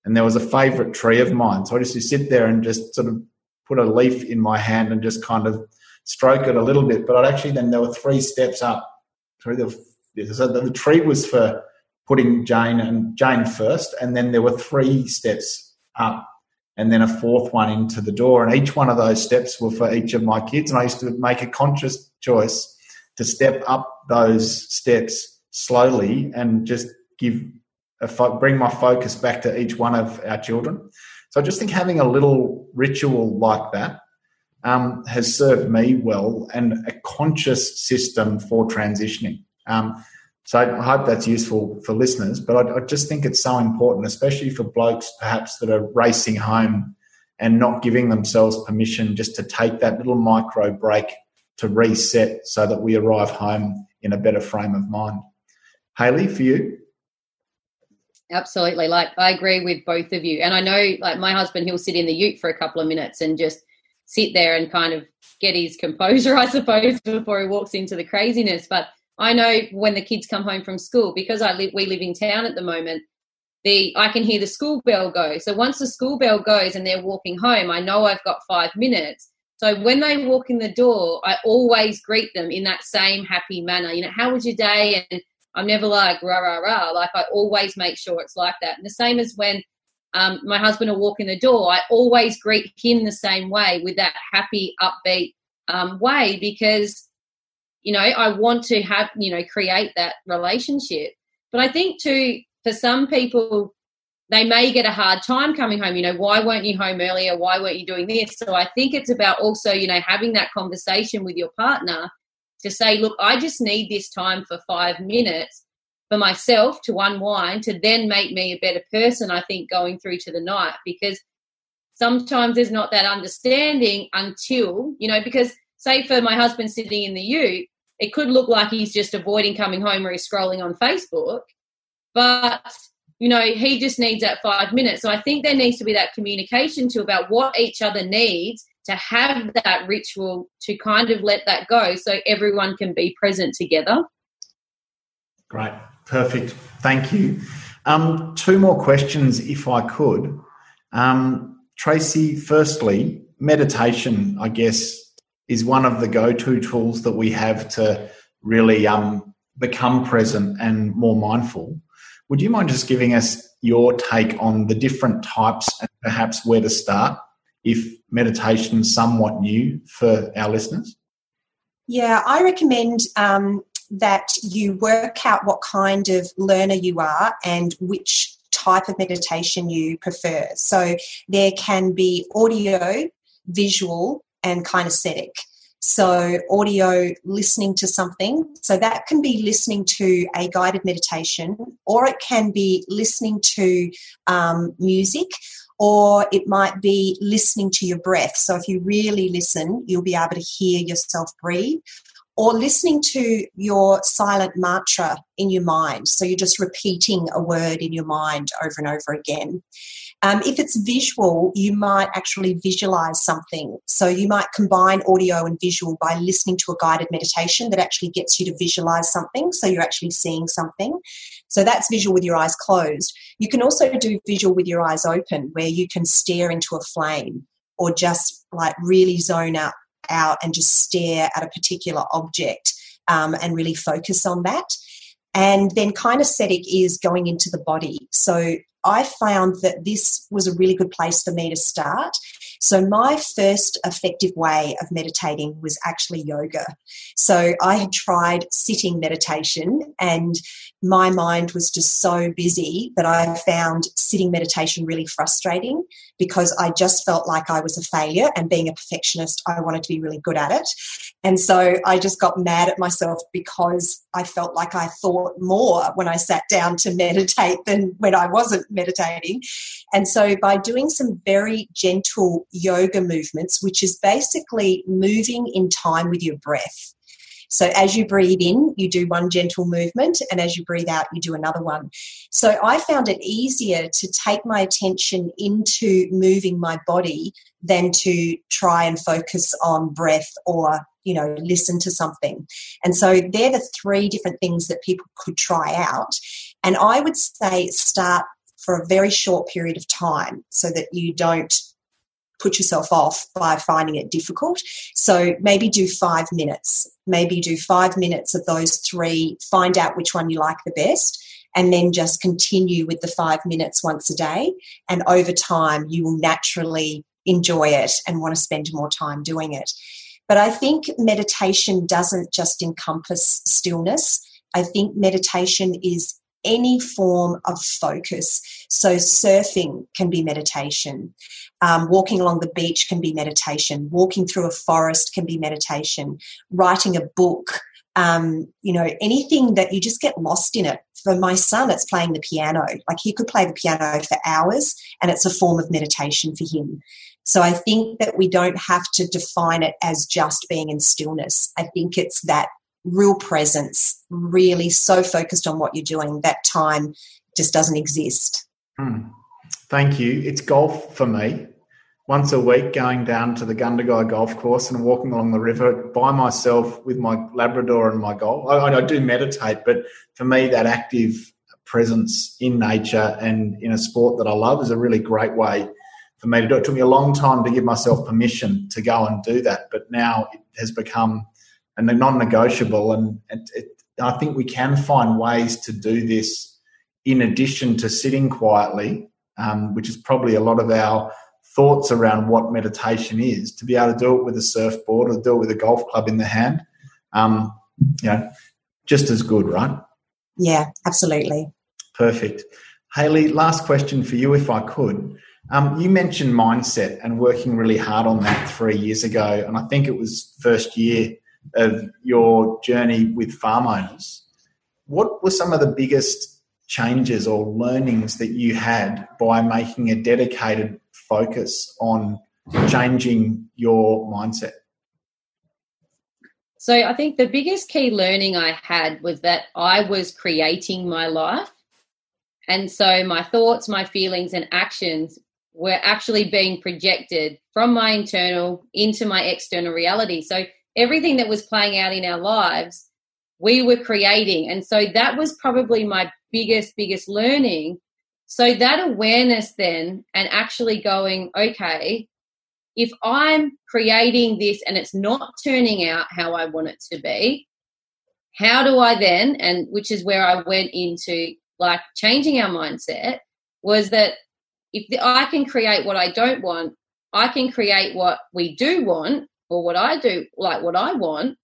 And there was a favourite tree of mine. So I just sit there and just sort of put a leaf in my hand and just kind of stroke it a little bit. But I'd actually then there were three steps up through the so the, the tree was for putting Jane and Jane first, and then there were three steps up and then a fourth one into the door. And each one of those steps were for each of my kids. And I used to make a conscious choice to step up those steps slowly and just give fo- bring my focus back to each one of our children. So I just think having a little ritual like that um, has served me well and a conscious system for transitioning. Um, so I hope that's useful for listeners, but I, I, just think it's so important, especially for blokes perhaps that are racing home and not giving themselves permission just to take that little micro break to reset so that we arrive home in a better frame of mind. Hayley, for you? Absolutely. Like I agree with both of you. And I know like my husband, he'll sit in the ute for a couple of minutes and just sit there and kind of get his composure, I suppose, before he walks into the craziness. But I know when the kids come home from school, because I live we live in town at the moment, the I can hear the school bell go. So once the school bell goes and they're walking home, I know I've got five minutes. So when they walk in the door, I always greet them in that same happy manner. You know, how was your day? And I'm never like rah rah rah. Like I always make sure it's like that. And the same as when um, my husband will walk in the door, I always greet him the same way with that happy, upbeat um, way because you know I want to have you know create that relationship. But I think too for some people they may get a hard time coming home. You know, why weren't you home earlier? Why weren't you doing this? So I think it's about also, you know, having that conversation with your partner to say, look, I just need this time for five minutes for myself to unwind to then make me a better person, I think, going through to the night because sometimes there's not that understanding until, you know, because say for my husband sitting in the ute, it could look like he's just avoiding coming home or he's scrolling on Facebook. But, you know, he just needs that five minutes. So I think there needs to be that communication to about what each other needs to have that ritual to kind of let that go so everyone can be present together. Great, perfect. Thank you. Um, two more questions, if I could. Um, Tracy, firstly, meditation, I guess, is one of the go to tools that we have to really um, become present and more mindful. Would you mind just giving us your take on the different types and perhaps where to start? If meditation is somewhat new for our listeners? Yeah, I recommend um, that you work out what kind of learner you are and which type of meditation you prefer. So there can be audio, visual, and kinesthetic. So, audio, listening to something. So, that can be listening to a guided meditation, or it can be listening to um, music, or it might be listening to your breath. So, if you really listen, you'll be able to hear yourself breathe or listening to your silent mantra in your mind. So you're just repeating a word in your mind over and over again. Um, if it's visual, you might actually visualize something. So you might combine audio and visual by listening to a guided meditation that actually gets you to visualize something. So you're actually seeing something. So that's visual with your eyes closed. You can also do visual with your eyes open, where you can stare into a flame or just like really zone out out and just stare at a particular object um, and really focus on that. And then kinesthetic is going into the body. So I found that this was a really good place for me to start. So, my first effective way of meditating was actually yoga. So, I had tried sitting meditation, and my mind was just so busy that I found sitting meditation really frustrating because I just felt like I was a failure. And being a perfectionist, I wanted to be really good at it. And so I just got mad at myself because I felt like I thought more when I sat down to meditate than when I wasn't meditating. And so by doing some very gentle yoga movements, which is basically moving in time with your breath. So as you breathe in, you do one gentle movement, and as you breathe out, you do another one. So I found it easier to take my attention into moving my body than to try and focus on breath or you know listen to something and so they're the three different things that people could try out and i would say start for a very short period of time so that you don't put yourself off by finding it difficult. So maybe do five minutes. Maybe do five minutes of those three, find out which one you like the best, and then just continue with the five minutes once a day. And over time, you will naturally enjoy it and want to spend more time doing it. But I think meditation doesn't just encompass stillness. I think meditation is any form of focus. So, surfing can be meditation. Um, walking along the beach can be meditation. Walking through a forest can be meditation. Writing a book, um, you know, anything that you just get lost in it. For my son, it's playing the piano. Like he could play the piano for hours, and it's a form of meditation for him. So I think that we don't have to define it as just being in stillness. I think it's that real presence, really so focused on what you're doing, that time just doesn't exist. Hmm. Thank you. It's golf for me. Once a week, going down to the Gundagai golf course and walking along the river by myself with my Labrador and my golf. I, I do meditate, but for me, that active presence in nature and in a sport that I love is a really great way for me to do it. It took me a long time to give myself permission to go and do that, but now it has become and they're non-negotiable. And it, it, I think we can find ways to do this in addition to sitting quietly, um, which is probably a lot of our thoughts around what meditation is. To be able to do it with a surfboard or do it with a golf club in the hand, um, you know, just as good, right? Yeah, absolutely. Perfect. Hayley, last question for you, if I could. Um, you mentioned mindset and working really hard on that three years ago, and I think it was first year of your journey with farm owners. What were some of the biggest changes or learnings that you had by making a dedicated focus on changing your mindset? So, I think the biggest key learning I had was that I was creating my life. And so, my thoughts, my feelings, and actions were actually being projected from my internal into my external reality. So, everything that was playing out in our lives, we were creating. And so that was probably my biggest, biggest learning. So that awareness then, and actually going, okay, if I'm creating this and it's not turning out how I want it to be, how do I then, and which is where I went into like changing our mindset, was that if I can create what I don't want, I can create what we do want, or what I do, like what I want.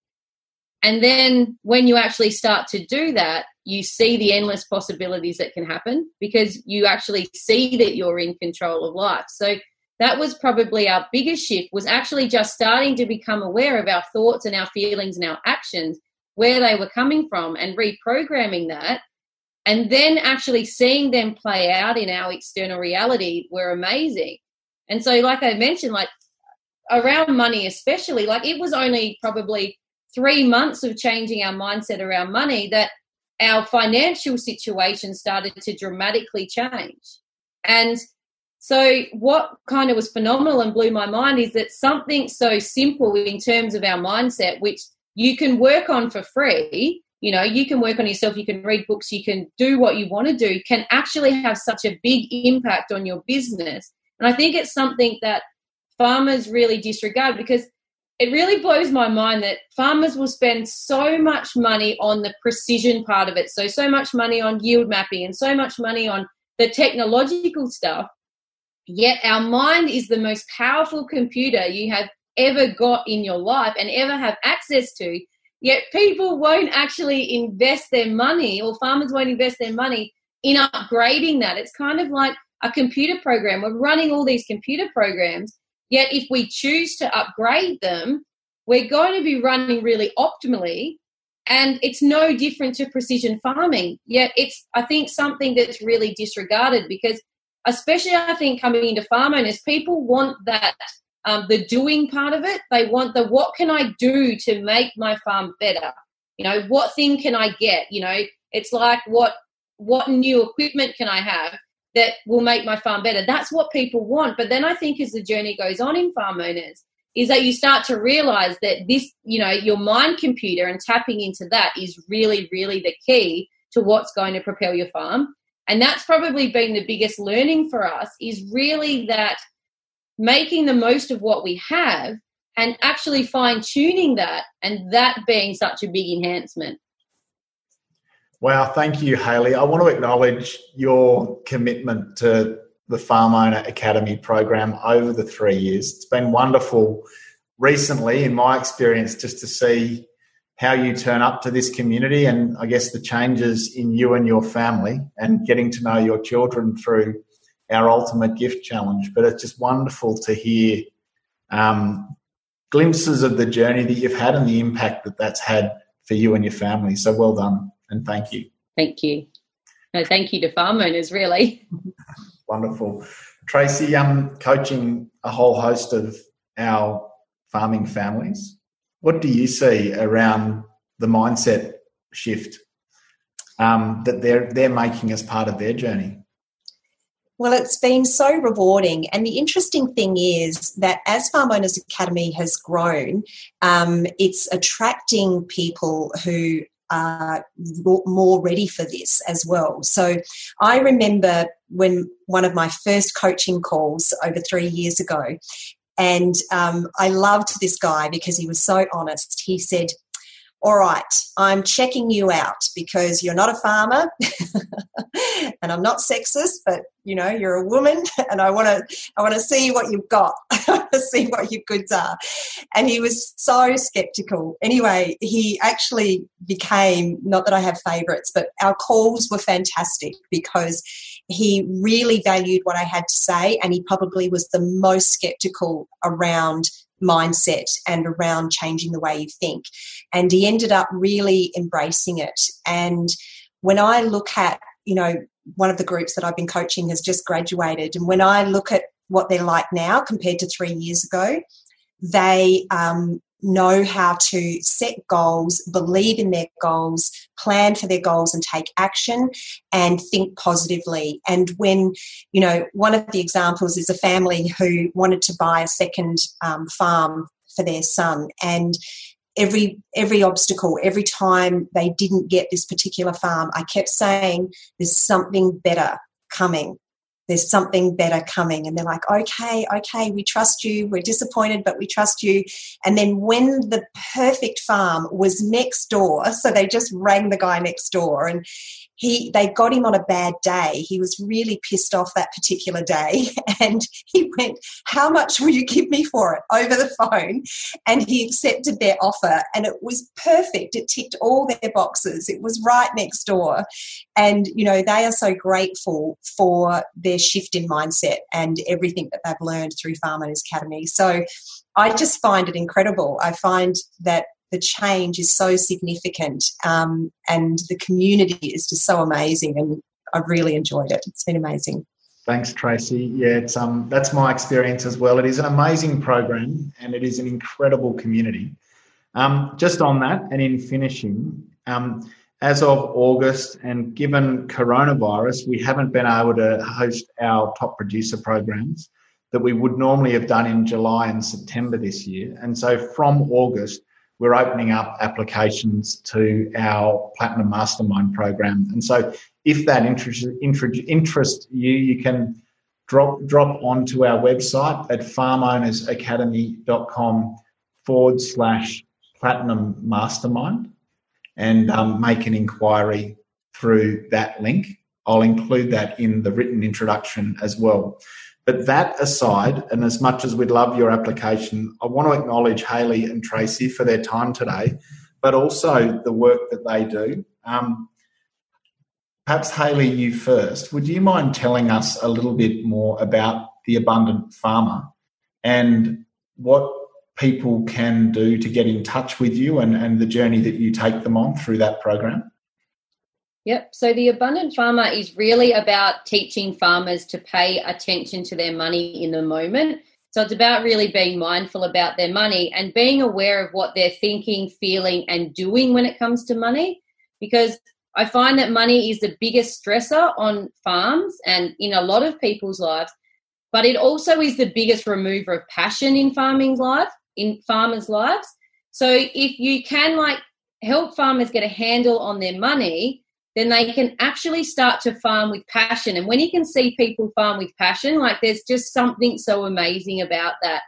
And then when you actually start to do that, you see the endless possibilities that can happen because you actually see that you're in control of life. So that was probably our biggest shift was actually just starting to become aware of our thoughts and our feelings and our actions where they were coming from and reprogramming that and then actually seeing them play out in our external reality were amazing and so like i mentioned like around money especially like it was only probably three months of changing our mindset around money that our financial situation started to dramatically change and so, what kind of was phenomenal and blew my mind is that something so simple in terms of our mindset, which you can work on for free, you know, you can work on yourself, you can read books, you can do what you want to do, can actually have such a big impact on your business. And I think it's something that farmers really disregard because it really blows my mind that farmers will spend so much money on the precision part of it. So, so much money on yield mapping and so much money on the technological stuff Yet our mind is the most powerful computer you have ever got in your life and ever have access to. Yet people won't actually invest their money, or farmers won't invest their money in upgrading that. It's kind of like a computer program. We're running all these computer programs, yet if we choose to upgrade them, we're going to be running really optimally. And it's no different to precision farming. Yet it's, I think, something that's really disregarded because especially I think coming into farm owners, people want that um, the doing part of it. They want the what can I do to make my farm better? You know, what thing can I get? You know, it's like what what new equipment can I have that will make my farm better? That's what people want. But then I think as the journey goes on in farm owners, is that you start to realize that this, you know, your mind computer and tapping into that is really, really the key to what's going to propel your farm. And that's probably been the biggest learning for us is really that making the most of what we have and actually fine tuning that and that being such a big enhancement. Wow, thank you, Hayley. I want to acknowledge your commitment to the Farm Owner Academy program over the three years. It's been wonderful recently, in my experience, just to see how you turn up to this community and I guess the changes in you and your family and getting to know your children through our ultimate gift challenge. But it's just wonderful to hear um, glimpses of the journey that you've had and the impact that that's had for you and your family. So well done and thank you. Thank you. No, thank you to farm owners, really. Wonderful. Tracy, I'm coaching a whole host of our farming families what do you see around the mindset shift um, that they're they're making as part of their journey? Well, it's been so rewarding. And the interesting thing is that as Farm Owners Academy has grown, um, it's attracting people who are more ready for this as well. So I remember when one of my first coaching calls over three years ago, and um, I loved this guy because he was so honest. He said, all right, I'm checking you out because you're not a farmer and I'm not sexist, but you know, you're a woman and I want to, I want to see what you've got, see what your goods are. And he was so skeptical. Anyway, he actually became, not that I have favorites, but our calls were fantastic because he really valued what I had to say and he probably was the most skeptical around mindset and around changing the way you think. And he ended up really embracing it. And when I look at, you know, one of the groups that I've been coaching has just graduated, and when I look at what they're like now compared to three years ago, they um, know how to set goals, believe in their goals, plan for their goals and take action and think positively. And when, you know, one of the examples is a family who wanted to buy a second um, farm for their son and every every obstacle every time they didn't get this particular farm i kept saying there's something better coming there's something better coming. And they're like, okay, okay, we trust you. We're disappointed, but we trust you. And then when the perfect farm was next door, so they just rang the guy next door and he they got him on a bad day. He was really pissed off that particular day, and he went, "How much will you give me for it?" over the phone, and he accepted their offer, and it was perfect. It ticked all their boxes. It was right next door, and you know they are so grateful for their shift in mindset and everything that they've learned through Farm Owners Academy. So. I just find it incredible. I find that the change is so significant um, and the community is just so amazing and I've really enjoyed it. It's been amazing. Thanks, Tracy. Yeah, it's um that's my experience as well. It is an amazing program and it is an incredible community. Um, just on that, and in finishing, um, as of August, and given coronavirus, we haven't been able to host our top producer programs that we would normally have done in July and September this year. And so from August, we're opening up applications to our Platinum Mastermind program. And so, if that interest, interests you, you can drop drop onto our website at farmownersacademy.com forward slash platinum mastermind and um, make an inquiry through that link. I'll include that in the written introduction as well. But that aside, and as much as we'd love your application, I want to acknowledge Hayley and Tracy for their time today, but also the work that they do. Um, perhaps, Hayley, you first. Would you mind telling us a little bit more about the Abundant Farmer and what people can do to get in touch with you and, and the journey that you take them on through that program? Yep. So the abundant farmer is really about teaching farmers to pay attention to their money in the moment. So it's about really being mindful about their money and being aware of what they're thinking, feeling, and doing when it comes to money. Because I find that money is the biggest stressor on farms and in a lot of people's lives, but it also is the biggest remover of passion in farming life, in farmers' lives. So if you can like help farmers get a handle on their money, then they can actually start to farm with passion. And when you can see people farm with passion, like there's just something so amazing about that.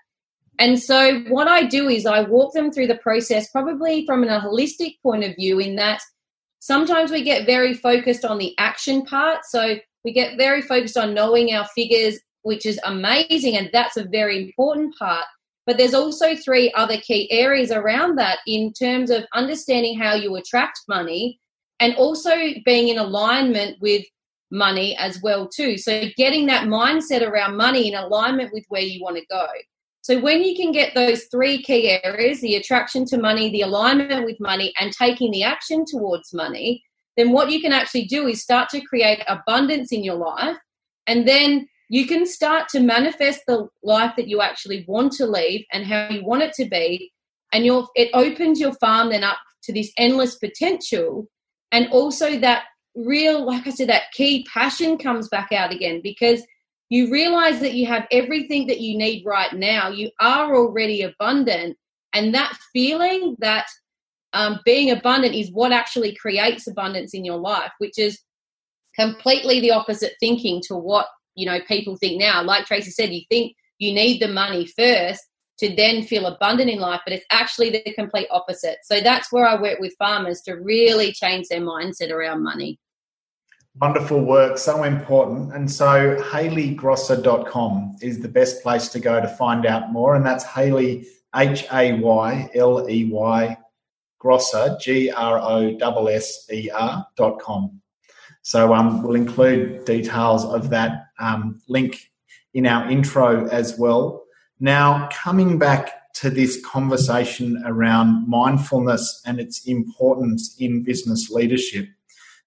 And so, what I do is I walk them through the process, probably from a holistic point of view, in that sometimes we get very focused on the action part. So, we get very focused on knowing our figures, which is amazing, and that's a very important part. But there's also three other key areas around that in terms of understanding how you attract money and also being in alignment with money as well too. So getting that mindset around money in alignment with where you want to go. So when you can get those three key areas the attraction to money the alignment with money and taking the action towards money then what you can actually do is start to create abundance in your life. And then you can start to manifest the life that you actually want to leave and how you want it to be. And you it opens your farm then up to this endless potential and also that real like i said that key passion comes back out again because you realize that you have everything that you need right now. You are already abundant. And that feeling that um, being abundant is what actually creates abundance in your life which is completely the opposite thinking to what you know people think now. Like tracy said you think you need the money first to then feel abundant in life, but it's actually the complete opposite. So that's where I work with farmers to really change their mindset around money. Wonderful work, so important. And so hayleygrosser.com is the best place to go to find out more. And that's Hayley, H A Y L E Y, Grosser, G R O S S E R dot com. So um, we'll include details of that um, link in our intro as well. Now, coming back to this conversation around mindfulness and its importance in business leadership,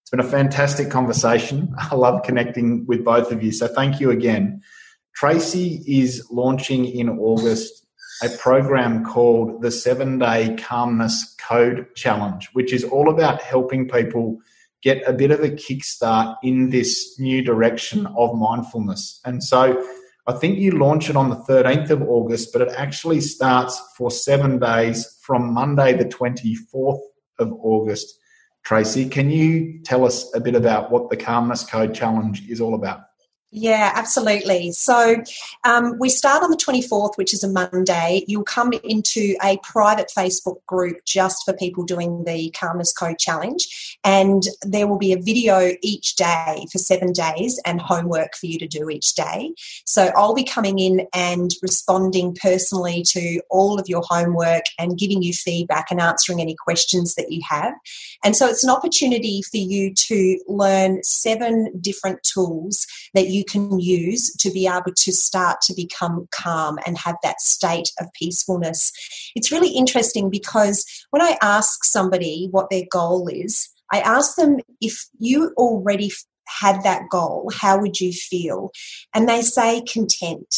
it's been a fantastic conversation. I love connecting with both of you. So, thank you again. Tracy is launching in August a program called the Seven Day Calmness Code Challenge, which is all about helping people get a bit of a kickstart in this new direction of mindfulness. And so, I think you launch it on the 13th of August, but it actually starts for seven days from Monday, the 24th of August. Tracy, can you tell us a bit about what the Calmness Code Challenge is all about? Yeah, absolutely. So um, we start on the 24th, which is a Monday. You'll come into a private Facebook group just for people doing the Calmness Code Challenge. And there will be a video each day for seven days and homework for you to do each day. So I'll be coming in and responding personally to all of your homework and giving you feedback and answering any questions that you have. And so it's an opportunity for you to learn seven different tools that you can use to be able to start to become calm and have that state of peacefulness. It's really interesting because when I ask somebody what their goal is, I ask them if you already had that goal, how would you feel? And they say content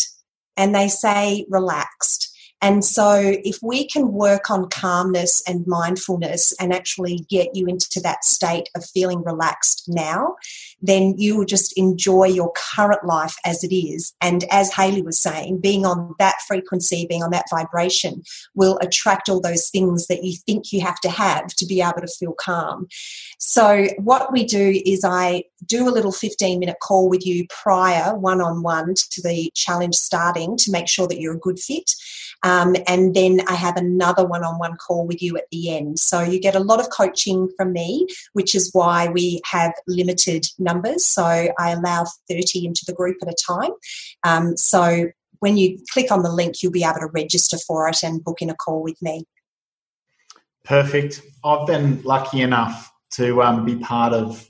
and they say relaxed and so, if we can work on calmness and mindfulness and actually get you into that state of feeling relaxed now, then you will just enjoy your current life as it is. And as Hayley was saying, being on that frequency, being on that vibration will attract all those things that you think you have to have to be able to feel calm. So, what we do is I do a little 15 minute call with you prior, one on one, to the challenge starting to make sure that you're a good fit. Um, and then I have another one on one call with you at the end. So you get a lot of coaching from me, which is why we have limited numbers. So I allow 30 into the group at a time. Um, so when you click on the link, you'll be able to register for it and book in a call with me. Perfect. I've been lucky enough to um, be part of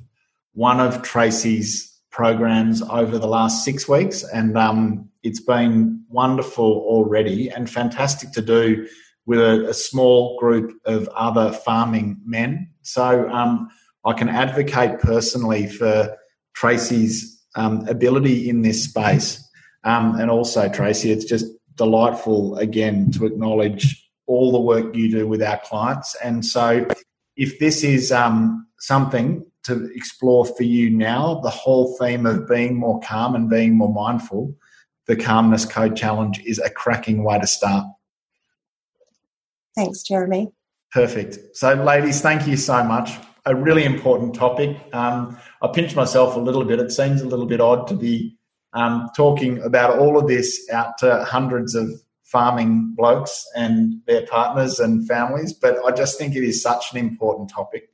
one of Tracy's programs over the last six weeks, and um, it's been wonderful already and fantastic to do with a, a small group of other farming men. So um, I can advocate personally for Tracy's um, ability in this space, um, and also Tracy, it's just delightful again to acknowledge all the work you do with our clients. And so, if this is um, something to explore for you now the whole theme of being more calm and being more mindful. The Calmness Code Challenge is a cracking way to start. Thanks, Jeremy. Perfect. So, ladies, thank you so much. A really important topic. Um, I pinch myself a little bit. It seems a little bit odd to be um, talking about all of this out to hundreds of farming blokes and their partners and families, but I just think it is such an important topic.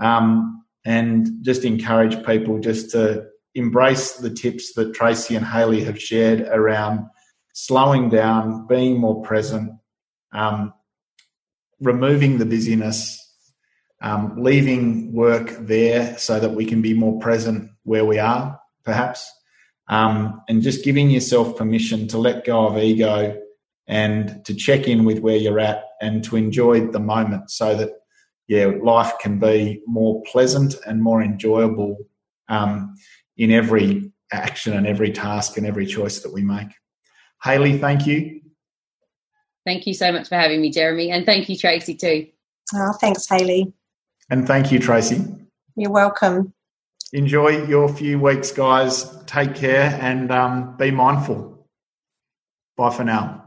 Um, and just encourage people just to embrace the tips that Tracy and Hayley have shared around slowing down, being more present, um, removing the busyness, um, leaving work there so that we can be more present where we are, perhaps, um, and just giving yourself permission to let go of ego and to check in with where you're at and to enjoy the moment so that yeah, life can be more pleasant and more enjoyable um, in every action and every task and every choice that we make. Hayley, thank you. Thank you so much for having me, Jeremy, and thank you, Tracy, too. Oh, thanks, Hayley. And thank you, Tracy. You're welcome. Enjoy your few weeks, guys. Take care and um, be mindful. Bye for now.